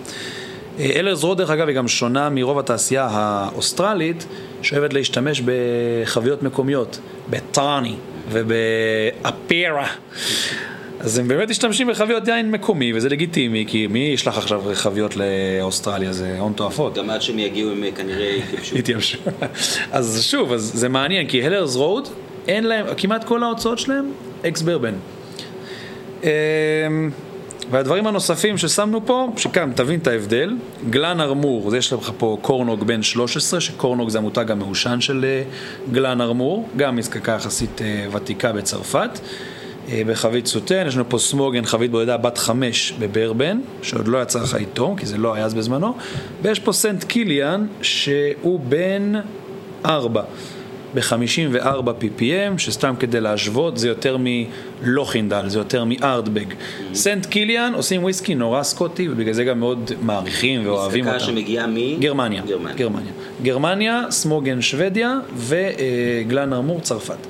אה, Hellyers Road, דרך אגב, היא גם שונה מרוב התעשייה האוסטרלית, שאוהבת להשתמש בחביות מקומיות, ב tawny וב apera. אז הם באמת משתמשים בחביות יין מקומי, וזה לגיטימי, כי מי ישלח עכשיו חביות לאוסטרליה? זה הון תועפות. גם עד שהם יגיעו הם כנראה יתייבשו. יתייבשו. אז שוב, אז זה מעניין, כי הלרס רוד אין להם, כמעט כל ההוצאות שלהם, אקס ברבן. אמ, והדברים הנוספים ששמנו פה, שכאן תבין את ההבדל, גלן ארמור, יש לך פה קורנוג בן 13, שקורנוג זה המותג המעושן של אה, גלן ארמור, גם מזקקה יחסית אה, ותיקה בצרפת. אה, בחבית Sauternes, יש לנו פה Smögen, חבית בודדה בת חמש בברבן, שעוד לא יצא לך איתו, כי זה לא היה אז בזמנו, ויש פה St. Kilian, שהוא בן ארבע. ב-54 ppm, שסתם כדי להשוות, זה יותר מ Lochindaal, זה יותר מ Ardbeg. St. Kilian עושים וויסקי נורא סקוטי, ובגלל זה גם מאוד מעריכים ואוהבים אותם. מזקקה שמגיעה מ... גרמניה. גרמניה. גרמניה. גרמניה, Smögen שוודיה ו Glann ar Mor צרפת.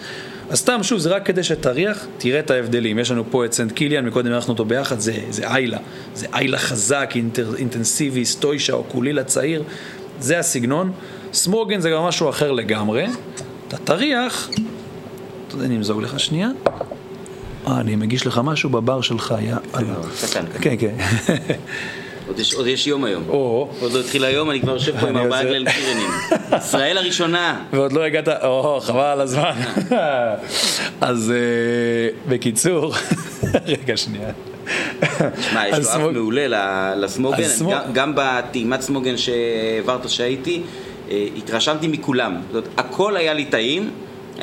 אז סתם, שוב, זה רק כדי שתריח, תראה את ההבדלים. יש לנו פה את סנט קיליאן, מקודם ערכנו אותו ביחד, זה, זה איילה. זה איילה חזק, אינטר, אינטנסיבי, סטוישה או קולילה צעיר. זה הסגנון. סמוגן זה גם משהו אחר לגמרי. אתה תריח, אתה יודע, אני אמזוג לך שנייה. אה, אני מגיש לך משהו בבר שלך, יא אללה. כן, כן. עוד יש יום היום. עוד לא התחיל היום, אני כבר יושב פה עם ארבעה גלל קירנים. ישראל הראשונה. ועוד לא הגעת, או, חבל על הזמן. אז אה, בקיצור, רגע שנייה. שמע, יש לו אף מעולה ל Smögen, גם בטעימת Smögen שהעברת שהייתי. אה, התרשמתי מכולם. זאת אומרת, הכל היה לי טעים.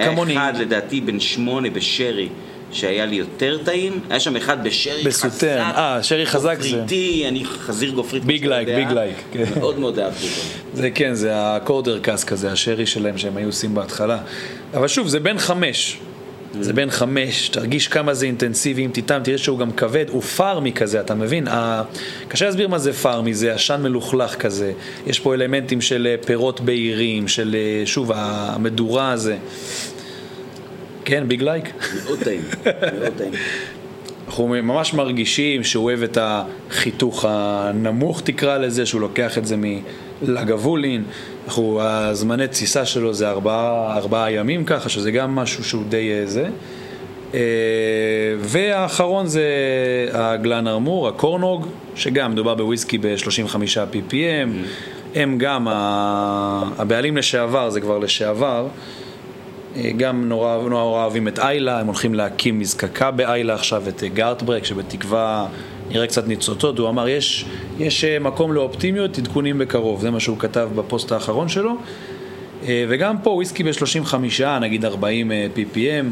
כמוני. היה אחד לדעתי בן שמונה בשרי. שהיה לי יותר טעים, היה שם אחד בשרי בסוטר. חזק, אה, שרי חזק זה. גופריתי, אני חזיר גופרית. big like, big like. מאוד מאוד אהבתי אותו. זה כן, זה ה quarter cask כזה, השרי שלהם שהם היו עושים בהתחלה. אבל שוב, זה בין חמש. זה בין חמש, תרגיש כמה זה אינטנסיבי, אם תטעם, תראה שהוא גם כבד, הוא farmy כזה, אתה מבין? קשה להסביר מה זה farmy, זה עשן מלוכלך כזה, יש פה אלמנטים של אה, פירות בהירים, של אה, שוב, המדורה הזה. כן, big like? מאוד טעים, מאוד טעים. אנחנו ממש מרגישים שהוא אוהב את החיתוך הנמוך תקרא לזה, שהוא לוקח את זה מלגבולין, אנחנו, הזמני תסיסה שלו זה ארבעה, ארבעה ימים ככה, שזה גם משהו שהוא די אה, זה. אה, והאחרון זה הגלן ארמור, הקורנוג, שגם מדובר בוויסקי ב-35 ppm, mm-hmm. הם גם, הבעלים לשעבר, זה כבר לשעבר, אה, גם נורא, נורא אוהבים את איילה, הם הולכים להקים מזקקה באיילה עכשיו, את גארטברק, שבתקווה נראה קצת ניצוצות, הוא אמר, יש, יש אה, מקום לאופטימיות, עדכונים בקרוב, זה מה שהוא כתב בפוסט האחרון שלו. וגם פה וויסקי ב-35, נגיד 40 ppm.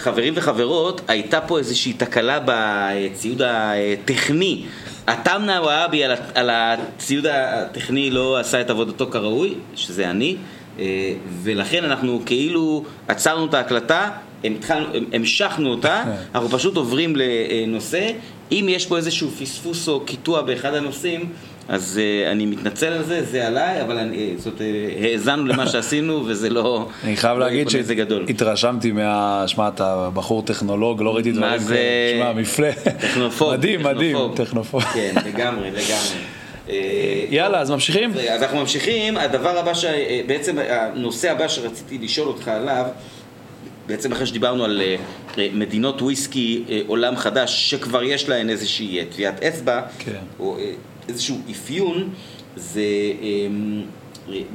חברים וחברות, הייתה פה איזושהי תקלה בציוד הטכני. התמנה וואבי על, על הציוד הטכני לא עשה את עבודתו כראוי, שזה אני, אה, ולכן אנחנו כאילו עצרנו את ההקלטה, המשכנו אותה, אנחנו פשוט עוברים לנושא. אם יש פה איזשהו פספוס או קיטוע באחד הנושאים, אז uh, אני מתנצל על זה, זה עליי, אבל אני, אה, זאת, uh, האזנו למה שעשינו וזה לא... אני חייב לא להגיד שהתרשמתי מה... שמע, אתה בחור טכנולוג, לא ראיתי דברים כאלה. שמע, מפלא. טכנופוב. מדהים, מדהים, טכנופוב. כן, לגמרי, לגמרי. יאללה, אז ממשיכים? אז אנחנו ממשיכים. הדבר הבא, ש... בעצם הנושא הבא שרציתי לשאול אותך עליו, בעצם אחרי שדיברנו על מדינות וויסקי עולם חדש, שכבר יש להן איזושהי טביעת אצבע, כן. או איזשהו אפיון, זה אמ,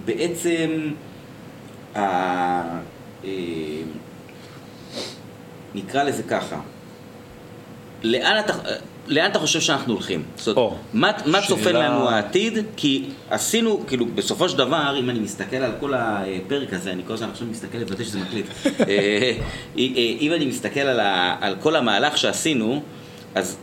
בעצם, ה... נקרא לזה ככה, לאן אתה... לאן אתה חושב שאנחנו הולכים? זאת אומרת, מה, מה צופן לנו העתיד? כי עשינו, כאילו, בסופו של דבר, אם אני מסתכל על כל הפרק הזה, אני כל הזמן עכשיו מסתכל לוודא שזה מקליט. אה, אה, אם אני מסתכל על, ה, על כל המהלך שעשינו, אז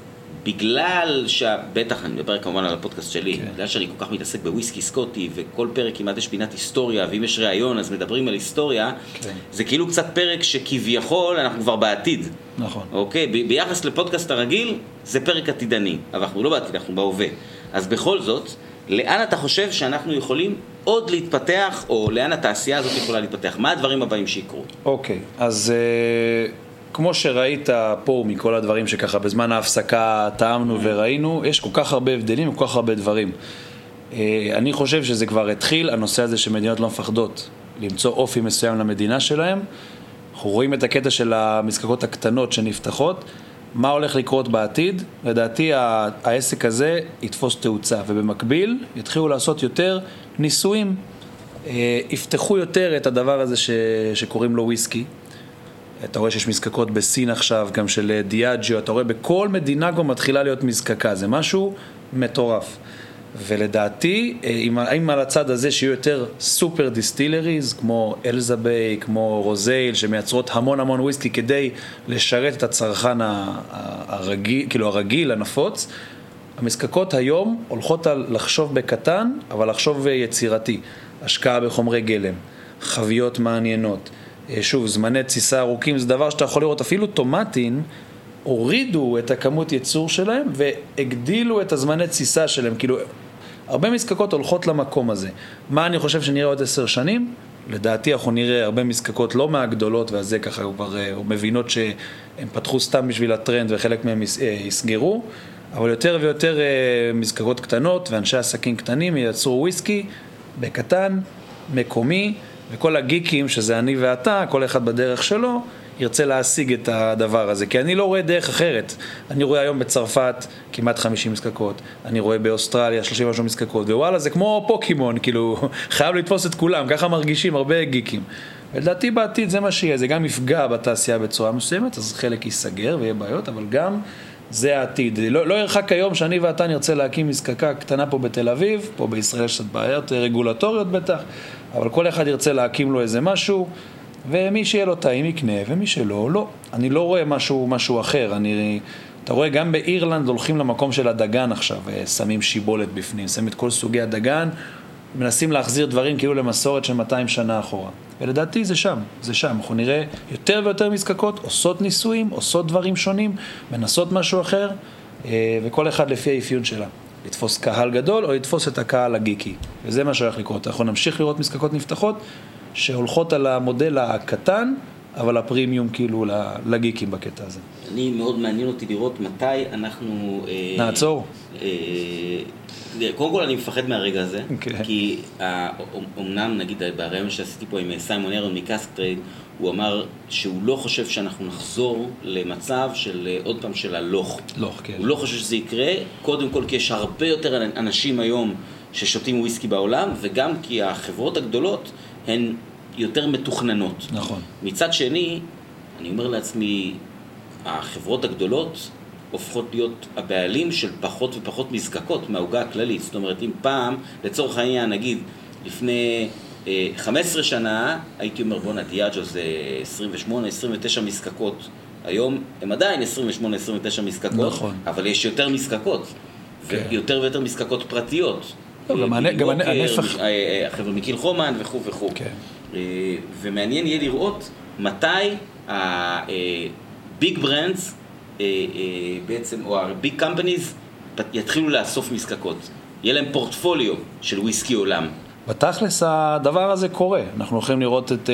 בגלל שבטח, אני מדבר כמובן על הפודקאסט שלי, כן. בגלל שאני כל כך מתעסק בוויסקי סקוטי, וכל פרק כמעט יש פינת היסטוריה, ואם יש ראיון אז מדברים על היסטוריה, כן. זה כאילו קצת פרק שכביכול אנחנו כבר בעתיד. נכון. אוקיי? ב- ביחס לפודקאסט הרגיל, זה פרק עתידני, אבל אנחנו לא בעתיד, אנחנו בהווה. אז בכל זאת, לאן אתה חושב שאנחנו יכולים עוד להתפתח, או לאן התעשייה הזאת יכולה להתפתח? מה הדברים הבאים שיקרו? אוקיי, אז... Uh... כמו שראית פה מכל הדברים שככה בזמן ההפסקה טעמנו וראינו, יש כל כך הרבה הבדלים וכל כך הרבה דברים. אה, אני חושב שזה כבר התחיל, הנושא הזה שמדינות לא מפחדות למצוא אופי מסוים למדינה שלהם. אנחנו רואים את הקטע של המזקקות הקטנות שנפתחות. מה הולך לקרות בעתיד? לדעתי העסק הזה יתפוס תאוצה, ובמקביל יתחילו לעשות יותר ניסויים. אה, יפתחו יותר את הדבר הזה ש... שקוראים לו וויסקי, אתה רואה שיש מזקקות בסין עכשיו, גם של דיאג'יו, אתה רואה בכל מדינה כבר מתחילה להיות מזקקה, זה משהו מטורף. ולדעתי, אם, אם על הצד הזה שיהיו יותר סופר דיסטילריז, כמו אלזביי, כמו רוזייל, שמייצרות המון המון וויסקי כדי לשרת את הצרכן הרגיל, כאילו הרגיל, הנפוץ, המזקקות היום הולכות על לחשוב בקטן, אבל לחשוב יצירתי. השקעה בחומרי גלם, חביות מעניינות. אה, שוב, זמני תסיסה ארוכים זה דבר שאתה יכול לראות, אפילו טומטים הורידו את הכמות ייצור שלהם והגדילו את הזמני תסיסה שלהם, כאילו, הרבה מזקקות הולכות למקום הזה. מה אני חושב שנראה עוד עשר שנים? לדעתי אנחנו נראה הרבה מזקקות לא מהגדולות, ואז זה ככה כבר אה, מבינות שהם פתחו סתם בשביל הטרנד וחלק מהם אה, יסגרו, אבל יותר ויותר מזקקות קטנות ואנשי עסקים קטנים ייצרו וויסקי בקטן, מקומי. וכל הגיקים, שזה אני ואתה, כל אחד בדרך שלו, ירצה להשיג את הדבר הזה. כי אני לא רואה דרך אחרת. אני רואה היום בצרפת כמעט 50 מזקקות, אני רואה באוסטרליה 30 משהו מזקקות, ווואלה, זה כמו פוקימון, כאילו, חייב לתפוס את כולם, ככה מרגישים הרבה גיקים. ולדעתי בעתיד זה מה שיהיה, זה גם יפגע בתעשייה בצורה מסוימת, אז חלק ייסגר ויהיה בעיות, אבל גם זה העתיד. לא, לא ירחק היום שאני ואתה נרצה להקים מזקקה קטנה פה בתל אביב, פה בישראל יש קצת בעיות רגולטוריות בטח, אבל כל אחד ירצה להקים לו איזה משהו, ומי שיהיה לו טעים יקנה, ומי שלא, לא. אני לא רואה משהו, משהו אחר. אני, אתה רואה, גם באירלנד הולכים למקום של הדגן עכשיו, אה, שמים שיבולת בפנים, שמים את כל סוגי הדגן, מנסים להחזיר דברים כאילו למסורת של 200 שנה אחורה. ולדעתי זה שם, זה שם. אנחנו נראה יותר ויותר מזקקות, עושות ניסויים, עושות דברים שונים, מנסות משהו אחר, אה, וכל אחד לפי האפיון שלה. לתפוס קהל גדול או לתפוס את הקהל הגיקי. וזה מה שהולך לקרות. אנחנו נמשיך לראות מזקקות נפתחות שהולכות על המודל הקטן, אבל הפרימיום כאילו לגיקים בקטע הזה. אני, מאוד מעניין אותי לראות מתי אנחנו... אה, נעצור. אה, קודם כל אני מפחד מהרגע הזה, okay. אוקיי. כי אומנם נגיד בראיון שעשיתי פה עם סיימון ארון מקאסק טרייד, הוא אמר שהוא לא חושב שאנחנו נחזור למצב של עוד פעם של הלוך. לוך, כן. הוא לא חושב שזה יקרה, קודם כל כי יש הרבה יותר אנשים היום ששותים וויסקי בעולם, וגם כי החברות הגדולות הן יותר מתוכננות. נכון. מצד שני, אני אומר לעצמי, החברות הגדולות הופכות להיות הבעלים של פחות ופחות מזקקות מהעוגה הכללית. זאת אומרת, אם פעם, לצורך העניין, נגיד, לפני אה, 15 שנה, הייתי אומר, בואנה, דיאג'ו זה 28, 29 מזקקות. היום הם עדיין 28-29 מזקקות, נכון. אבל יש יותר מזקקות, כן. ויותר ויותר מזקקות פרטיות. לא, גם הנפח... אה, אה, החבר'ה מקיל חומן וכו' וכו'. כן. ומעניין יהיה לראות מתי הביג ברנדס בעצם, או ה big companies יתחילו לאסוף מזקקות. יהיה להם פורטפוליו של וויסקי עולם. בתכלס הדבר הזה קורה. אנחנו הולכים לראות את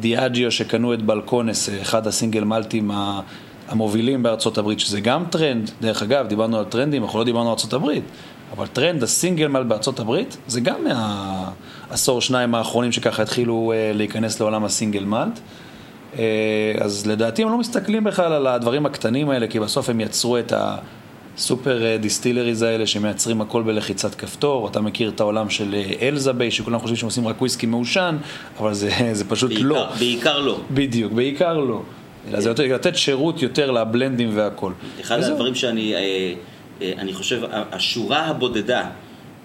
דיאג'יו שקנו את בלקונס, אחד הסינגל מלטים המובילים בארצות הברית, שזה גם טרנד. דרך אגב, דיברנו על טרנדים, אנחנו לא דיברנו על ארצות הברית. אבל טרנד הסינגל מלט בארצות הברית, זה גם מהעשור שניים האחרונים שככה התחילו אה, להיכנס לעולם הסינגל מלט. אה, אז לדעתי הם לא מסתכלים בכלל על הדברים הקטנים האלה, כי בסוף הם יצרו את הסופר דיסטילריז האלה שמייצרים הכל בלחיצת כפתור. אתה מכיר את העולם של אלזה ביי, שכולם חושבים שהם עושים רק וויסקי מעושן, אבל זה, זה פשוט בעיקר, לא. בעיקר לא. בדיוק, בעיקר לא. אלא זה לתת שירות יותר לבלנדים והכל. אחד הדברים שאני... אה, אה, אני חושב, השורה הבודדה,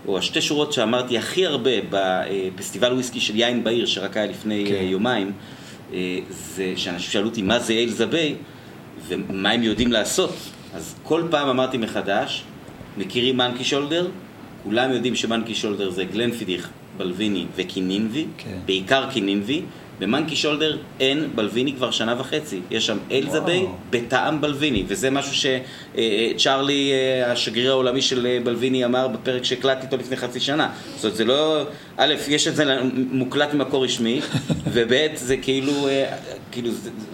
או השתי שורות שאמרתי הכי הרבה בפסטיבל וויסקי של יין בעיר, שרק היה לפני כן. יומיים, אה, זה שאנשים שאלו אותי מה זה אייל זבי ומה הם יודעים לעשות. אז כל פעם אמרתי מחדש, מכירים מנקי שולדר? כולם יודעים שמנקי שולדר זה גלנפידיך, בלוויני וקינינבי, כן. בעיקר קינינבי. במאנקי שולדר אין בלוויני כבר שנה וחצי. יש שם אלזבי בטעם בלוויני, וזה משהו שצ'ארלי, אה, אה, השגריר העולמי של אה, בלוויני, אמר בפרק שהקלטתי אותו לפני חצי שנה. זאת אומרת, זה לא... א', יש את זה מוקלט ממקור רשמי, וב', זה כאילו... כאילו,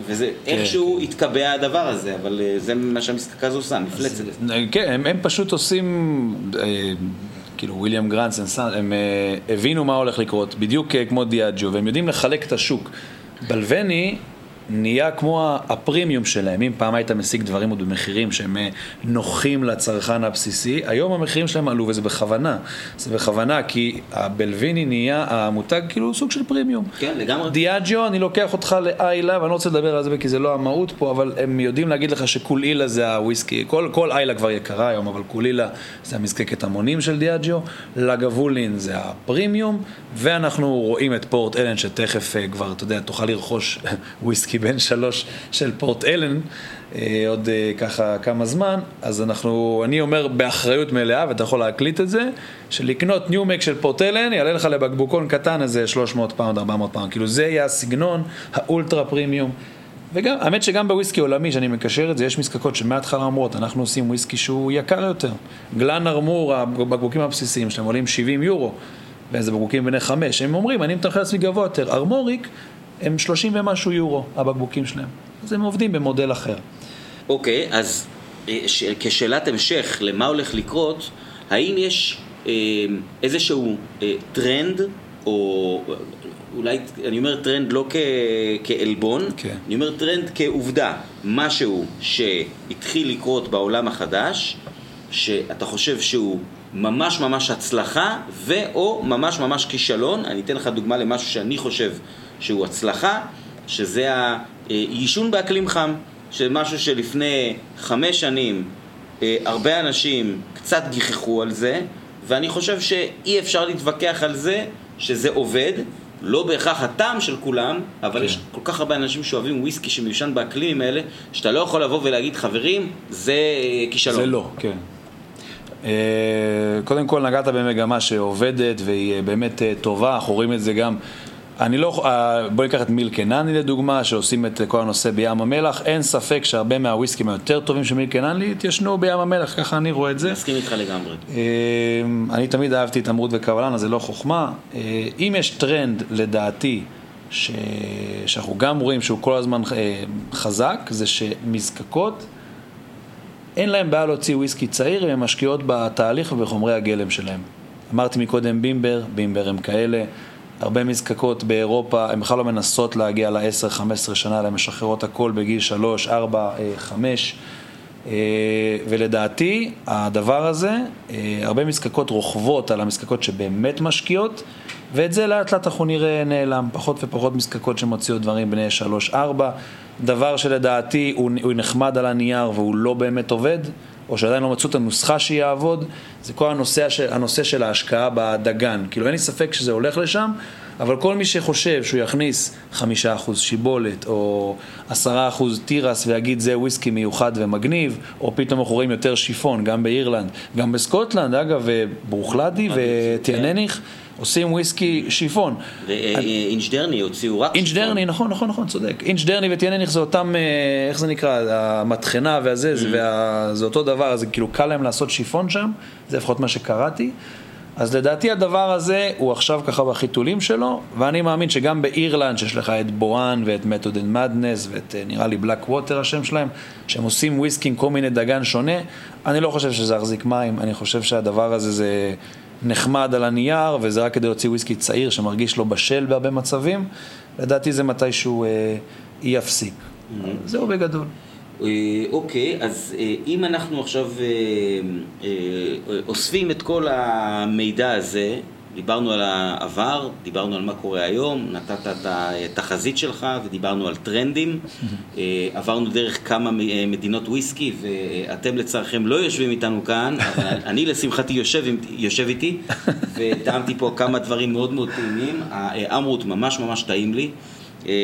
וזה כן. איכשהו התקבע הדבר הזה, אבל זה מה שהמזקקה הזו עושה, מפלצת. כן, הם פשוט עושים... כאילו וויליאם גרנטס, הם אה, הבינו מה הולך לקרות, בדיוק אה, כמו דיאג'ו, והם יודעים לחלק את השוק. בלווני נהיה כמו הפרימיום שלהם. אם פעם היית משיג דברים עוד במחירים שהם אה, נוחים לצרכן הבסיסי, היום המחירים שלהם עלו וזה בכוונה. זה בכוונה כי הבלוויני נהיה המותג כאילו סוג של פרימיום. כן, לגמרי. דיאג'ו, אני לוקח אותך לאיילה, ואני לא רוצה לדבר על זה כי זה לא המהות פה, אבל הם יודעים להגיד לך שקולילה זה הוויסקי. כל, כל איילה כבר יקרה היום, אבל קולילה זה המזקקת המונים של דיאג'ו, לגבולין זה הפרימיום, ואנחנו רואים את פורט אלן שתכף אה, כבר, אתה יודע, תוכל לרכוש וויסקי. כי בן שלוש של פורט אלן, אה, עוד אה, ככה כמה זמן, אז אנחנו, אני אומר באחריות מלאה, ואתה יכול להקליט את זה, שלקנות new make של פורט אלן יעלה לך לבקבוקון קטן איזה 300 פאונד, 400 פאונד, כאילו זה יהיה הסגנון האולטרה פרימיום. וגם, האמת שגם בוויסקי עולמי, שאני מקשר את זה, יש מזקקות שמההתחלה אומרות, אנחנו עושים וויסקי שהוא יקר יותר. גלן ארמור, הבקבוקים הבסיסיים שלהם עולים 70 יורו, ואיזה בקבוקים בני חמש, הם אומרים, אני מתחיל לעצמי גבוה יותר. ארמוריק, הם 30 ומשהו יורו, הבקבוקים שלהם. אז הם עובדים במודל אחר. אוקיי, okay, אז אה, ש... כשאלת המשך למה הולך לקרות, האם יש אה, איזשהו אה, טרנד, או אולי, אני אומר טרנד לא כ... כעלבון, okay. כן. אני אומר טרנד כעובדה, משהו שהתחיל לקרות בעולם החדש, שאתה חושב שהוא ממש ממש הצלחה, ו/או ממש ממש כישלון. אני אתן לך דוגמה למשהו שאני חושב שהוא הצלחה, שזה העישון באקלים חם, שמשהו שלפני חמש שנים אה, הרבה אנשים קצת גיחכו על זה, ואני חושב שאי אפשר להתווכח על זה שזה עובד, לא בהכרח הטעם של כולם, אבל כן. יש כל כך הרבה אנשים שאוהבים וויסקי שמיושן באקלימים האלה, שאתה לא יכול לבוא ולהגיד, חברים, זה אה, כישלון. זה לא, כן. אה, קודם כל נגעת במגמה שעובדת והיא באמת טובה, אנחנו רואים את זה גם אני לא, אה, בוא ניקח את מילקנני לדוגמה, שעושים את כל הנושא בים המלח, אין ספק שהרבה מהוויסקים היותר טובים של מילקנני התיישנו בים המלח, ככה אני רואה את זה. מסכים איתך לגמרי. אה, אני תמיד אהבתי את אמרות וקבלן, אז זה לא חוכמה. אה, אם יש טרנד, לדעתי, ש... שאנחנו גם רואים שהוא כל הזמן חזק, זה שמזקקות, אין להם בעיה להוציא וויסקי צעיר, הן משקיעות בתהליך ובחומרי הגלם שלהם. אמרתי מקודם בימבר, בימבר הם כאלה. הרבה מזקקות באירופה, הן בכלל לא מנסות להגיע ל-10-15 שנה, הן משחררות הכל בגיל 3, 4, 5. ולדעתי, הדבר הזה, אה, הרבה מזקקות רוכבות על המזקקות שבאמת משקיעות, ואת זה לאט לאט אנחנו נראה נעלם. פחות ופחות מזקקות שמוציאות דברים בני 3-4. דבר שלדעתי הוא נחמד על הנייר והוא לא באמת עובד, או שעדיין לא מצאו את הנוסחה שיעבוד, זה כל הנושא, הנושא של ההשקעה בדגן. כאילו אין לי ספק שזה הולך לשם, אבל כל מי שחושב שהוא יכניס חמישה אחוז שיבולת או עשרה אחוז תירס ויגיד זה וויסקי מיוחד ומגניב, או פתאום אנחנו רואים יותר שיפון, גם באירלנד, גם בסקוטלנד, אגב, ברוכלדי וטיניניך. עושים וויסקי שיפון. ואינצ'דרני הוציאו רק שיפון. אינצ'דרני, נכון, נכון, נכון, צודק. אינצ'דרני וטיניניך זה אותם, אה, איך זה נקרא, המטחנה והזה, mm-hmm. זה אותו דבר, אז כאילו קל להם לעשות שיפון שם, זה לפחות מה שקראתי. אז לדעתי הדבר הזה הוא עכשיו ככה בחיתולים שלו, ואני מאמין שגם באירלנד, שיש לך את בואן ואת מתוד אנד מדנס ואת אה, נראה לי בלק ווטר השם שלהם, שהם עושים וויסקי עם כל מיני דגן שונה, אני לא חושב שזה יחזיק מים, אני חושב שהדבר הזה זה נחמד על הנייר, וזה רק כדי להוציא וויסקי צעיר שמרגיש לו בשל בהרבה מצבים, לדעתי זה מתישהו אה, יפסיק. Mm-hmm. זהו בגדול. אה, אוקיי, אז אה, אם אנחנו עכשיו אה, אוספים את כל המידע הזה, דיברנו על העבר, דיברנו על מה קורה היום, נתת את התחזית שלך ודיברנו על טרנדים, עברנו דרך כמה מדינות וויסקי ואתם לצערכם לא יושבים איתנו כאן, אבל אני לשמחתי יושב, יושב איתי וטעמתי פה כמה דברים מאוד מאוד טעימים, האמרוט ממש ממש טעים לי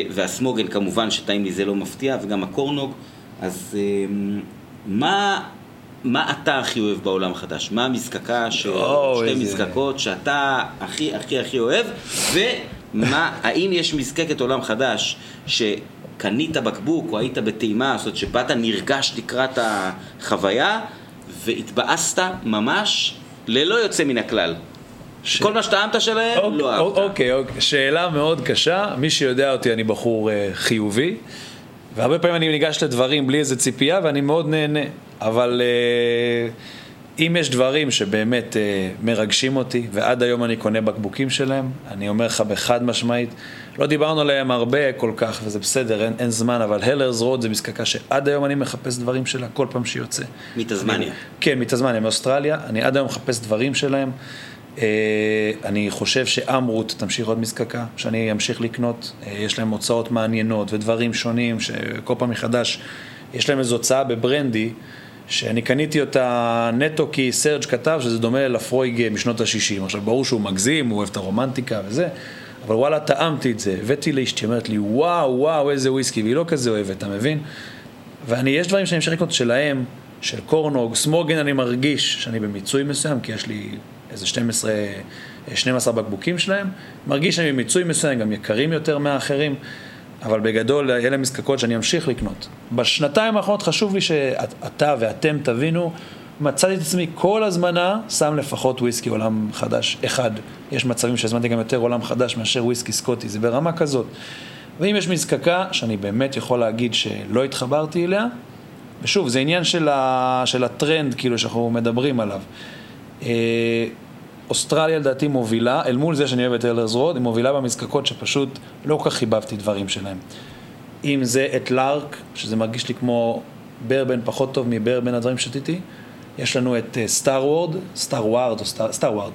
והסמוגן כמובן שטעים לי זה לא מפתיע וגם הקורנוג. אז מה, מה אתה הכי אוהב בעולם החדש? מה המזקקה, ש... או, שתי איזה... מזקקות שאתה הכי הכי הכי אוהב? ומה, האם יש מזקקת עולם חדש שקנית בקבוק או היית בטעימה, זאת אומרת שבאת נרגש לקראת החוויה והתבאסת ממש ללא יוצא מן הכלל? ש... כל מה שטעמת שלהם, אוק, לא אהבת. אוקיי, אוקיי, שאלה מאוד קשה. מי שיודע אותי, אני בחור uh, חיובי. והרבה פעמים אני ניגש לדברים בלי איזה ציפייה ואני מאוד נהנה. אבל uh, אם יש דברים שבאמת uh, מרגשים אותי, ועד היום אני קונה בקבוקים שלהם, אני אומר לך בחד משמעית, לא דיברנו עליהם הרבה כל כך, וזה בסדר, אין, אין זמן, אבל הלרס רוד זה מזקקה שעד היום אני מחפש דברים שלה כל פעם שיוצא. מתזמניה. כן, מתזמניה, מאוסטרליה, אני עד היום מחפש דברים שלהם. אה, אני חושב שאמרוט תמשיך עוד מזקקה, שאני אמשיך לקנות. אה, יש להם הוצאות מעניינות ודברים שונים, שכל פעם מחדש יש להם איזו הוצאה בברנדי, שאני קניתי אותה נטו כי סרג' כתב שזה דומה לפרויג משנות ה-60. עכשיו, ברור שהוא מגזים, הוא אוהב את הרומנטיקה וזה, אבל וואלה, טעמתי את זה. הבאתי לאשתי, אומרת לי, וואו, וואו, איזה וויסקי, והיא לא כזה אוהבת, אתה מבין? ואני, יש דברים שאני אמשיך לקנות שלהם, של קורנוג, סמוגן אני מרגיש שאני במיצוי מסוים, כי יש לי איזה 12, 12 בקבוקים שלהם, מרגיש שהם במיצוי מסוים, גם יקרים יותר מהאחרים, אבל בגדול אלה מזקקות שאני אמשיך לקנות. בשנתיים האחרונות חשוב לי שאתה ואתם תבינו, מצאתי את עצמי כל הזמנה שם לפחות וויסקי עולם חדש אחד. יש מצבים שהזמנתי גם יותר עולם חדש מאשר וויסקי סקוטי, זה ברמה כזאת. ואם יש מזקקה שאני באמת יכול להגיד שלא התחברתי אליה, ושוב, זה עניין של, ה, של הטרנד כאילו שאנחנו מדברים עליו. אה, אוסטרליה לדעתי מובילה, אל מול זה שאני אוהב את אלרס רוד, היא מובילה במזקקות שפשוט לא כל כך חיבבתי דברים שלהם. אם זה את לארק, שזה מרגיש לי כמו ברבן פחות טוב מברבן הדברים שתיתי. יש לנו את סטאר וורד, סטאר וורד או סטאר וורד,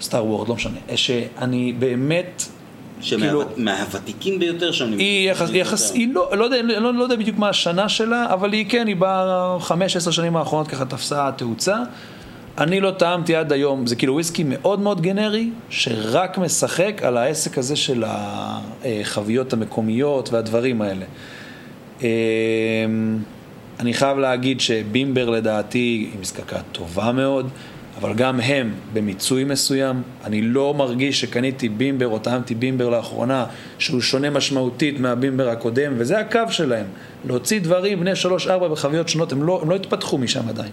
סטאר וורד, לא משנה, שאני באמת שמהוותיקים ביותר שם היא יחס, יחס, היא לא, לא, יודע, לא, לא יודע בדיוק מה השנה שלה, אבל היא כן, היא בחמש עשר שנים האחרונות ככה תפסה תאוצה. אני לא טעמתי עד היום, זה כאילו וויסקי מאוד מאוד גנרי, שרק משחק על העסק הזה של החביות המקומיות והדברים האלה. אמ, אני חייב להגיד שבימבר לדעתי היא מזקקה טובה מאוד, אבל גם הם במיצוי מסוים. אני לא מרגיש שקניתי בימבר או טעמתי בימבר לאחרונה שהוא שונה משמעותית מהבימבר הקודם, וזה הקו שלהם. להוציא דברים בני שלוש-ארבע בחביות שונות, הם לא, הם לא התפתחו משם עדיין.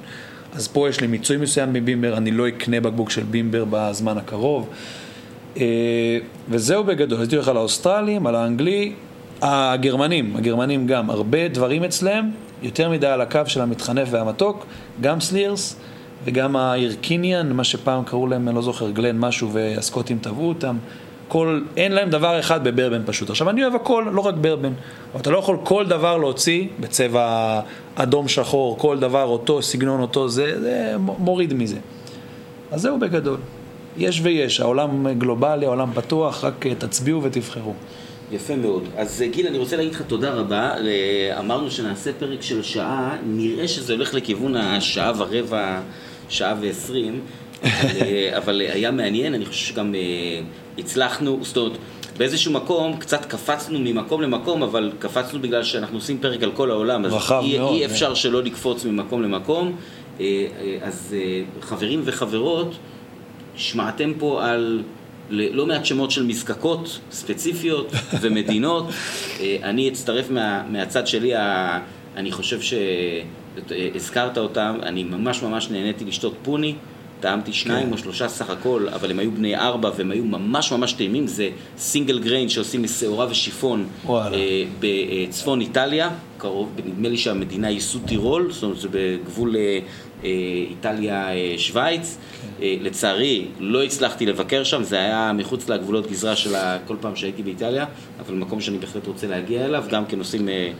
אז פה יש לי מיצוי מסוים מבימבר, אני לא אקנה בקבוק של בימבר בזמן הקרוב. וזהו בגדול, הייתי הולך על האוסטרלים, על האנגלי, הגרמנים, הגרמנים גם, הרבה דברים אצלם, יותר מדי על הקו של המתחנף והמתוק, גם סלירס וגם הירקיניאן, מה שפעם קראו להם, אני לא זוכר, גלן משהו והסקוטים טבעו אותם. כל, אין להם דבר אחד בברבן פשוט. עכשיו, אני אוהב הכל, לא רק ברבן, אבל אתה לא יכול כל דבר להוציא בצבע אדום שחור, כל דבר אותו, סגנון אותו, זה, זה מוריד מזה. אז זהו בגדול. יש ויש, העולם גלובלי, העולם פתוח, רק תצביעו ותבחרו. יפה מאוד. אז גיל, אני רוצה להגיד לך תודה רבה. אמרנו שנעשה פרק של שעה, נראה שזה הולך לכיוון השעה ורבע, שעה ועשרים, אבל היה מעניין, אני חושב שגם הצלחנו, זאת אומרת, באיזשהו מקום קצת קפצנו ממקום למקום, אבל קפצנו בגלל שאנחנו עושים פרק על כל העולם, אז אי, מאוד, אי אפשר שלא לקפוץ ממקום למקום. אז חברים וחברות, שמעתם פה על לא מעט שמות של מזקקות ספציפיות ומדינות. אני אצטרף מה, מהצד שלי, אני חושב שהזכרת אותם, אני ממש ממש נהניתי לשתות פוני. טעמתי שניים כן. או שלושה סך הכל, אבל הם היו בני ארבע והם היו ממש ממש טעימים, זה סינגל גריין שעושים משעורה ושיפון אה, בצפון איטליה, קרוב, נדמה לי שהמדינה היא סוד טירול, זאת אומרת זה בגבול אה, אה, איטליה-שווייץ. כן. אה, לצערי לא הצלחתי לבקר שם, זה היה מחוץ לגבולות גזרה של כל פעם שהייתי באיטליה, אבל מקום שאני בהחלט רוצה להגיע אליו, גם כן עושים... אה,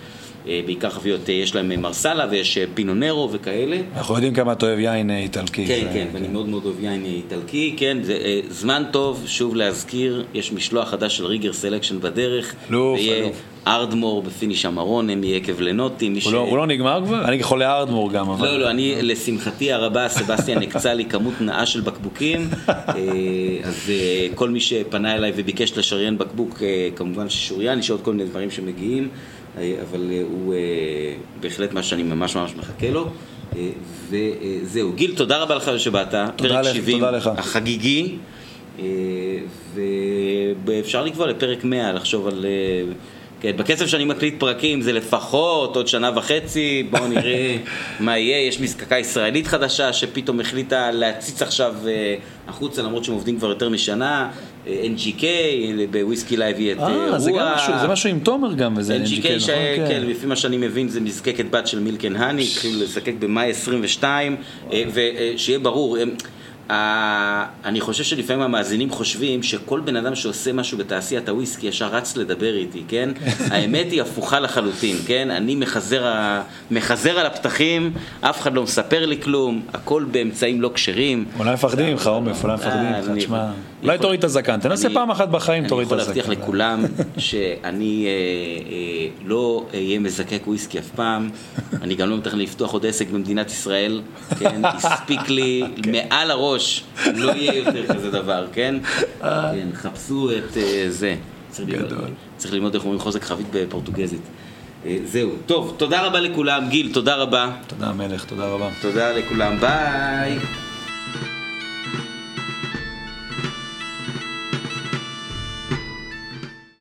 בעיקר חביות, אה, יש להם מרסלה ויש אה, פינו נרו וכאלה. אנחנו יודעים כמה אתה אוהב יין איטלקי. כן, כן, ואני מאוד מאוד אוהב יין איטלקי, כן, זה זמן טוב, שוב להזכיר, יש משלוח חדש של ריגר סלקשן בדרך. אלוף, אלוף. ארדמור ב finish אמרון, הם יהיה. הוא, ש... לא, הוא לא נגמר כבר? אני יכול לארדמור גם, אבל... לא, לא, אני, לשמחתי הרבה, סבסטיאן הקצה לי כמות נאה של בקבוקים, אז כל מי שפנה אליי וביקש לשריין בקבוק, כמובן ששוריין, יש עוד כל מיני דברים שמגיעים. אבל אה, הוא אה, בהחלט מה שאני ממש ממש מחכה לו. אה, וזהו. גיל, תודה רבה לך שבאת. תודה לך, תודה לך. החגיגי. ואפשר לקבוע לפרק 100, לחשוב על... כן, בקצב שאני מקליט פרקים זה לפחות עוד שנה וחצי, בואו נראה מה יהיה. יש מזקקה ישראלית חדשה שפתאום החליטה להציץ עכשיו החוצה, למרות שהם עובדים כבר יותר משנה. NGK, בוויסקי לייב יהיה את רוח. זה גם משהו, זה משהו עם תומר גם, וזה NGK, NGK ש... כן, כן, לפי מה שאני מבין זה מזקקת בת של מילקן האני, התחילו לזקק במאי 22, ושיהיה ברור, אני חושב שלפעמים המאזינים חושבים שכל בן אדם שעושה משהו בתעשיית הוויסקי ישר רץ לדבר איתי, כן? האמת היא הפוכה לחלוטין, כן? אני מחזר, מחזר על הפתחים, אף אחד לא מספר לי כלום, הכל באמצעים לא כשרים. אולי מפחדים ממך עומף, אולי מפחדים ממך, אה, תשמע, אולי תוריד את הזקן, תנסה פעם אחת בחיים, תוריד את הזקן. אני יכול להבטיח לכולם שאני אה, אה, לא אהיה מזקק וויסקי אף פעם, אני גם לא מתכנן לפתוח עוד עסק במדינת ישראל, כן? הספיק לי כן. מעל הראש. ראש, לא יהיה יותר כזה דבר, כן? כן, חפשו את אה, זה. צריך ללמוד איך אומרים חוזק חבית בפורטוגזית. אה, זהו. טוב, תודה רבה לכולם. גיל, תודה רבה. תודה מלך, תודה רבה. תודה לכולם, ביי.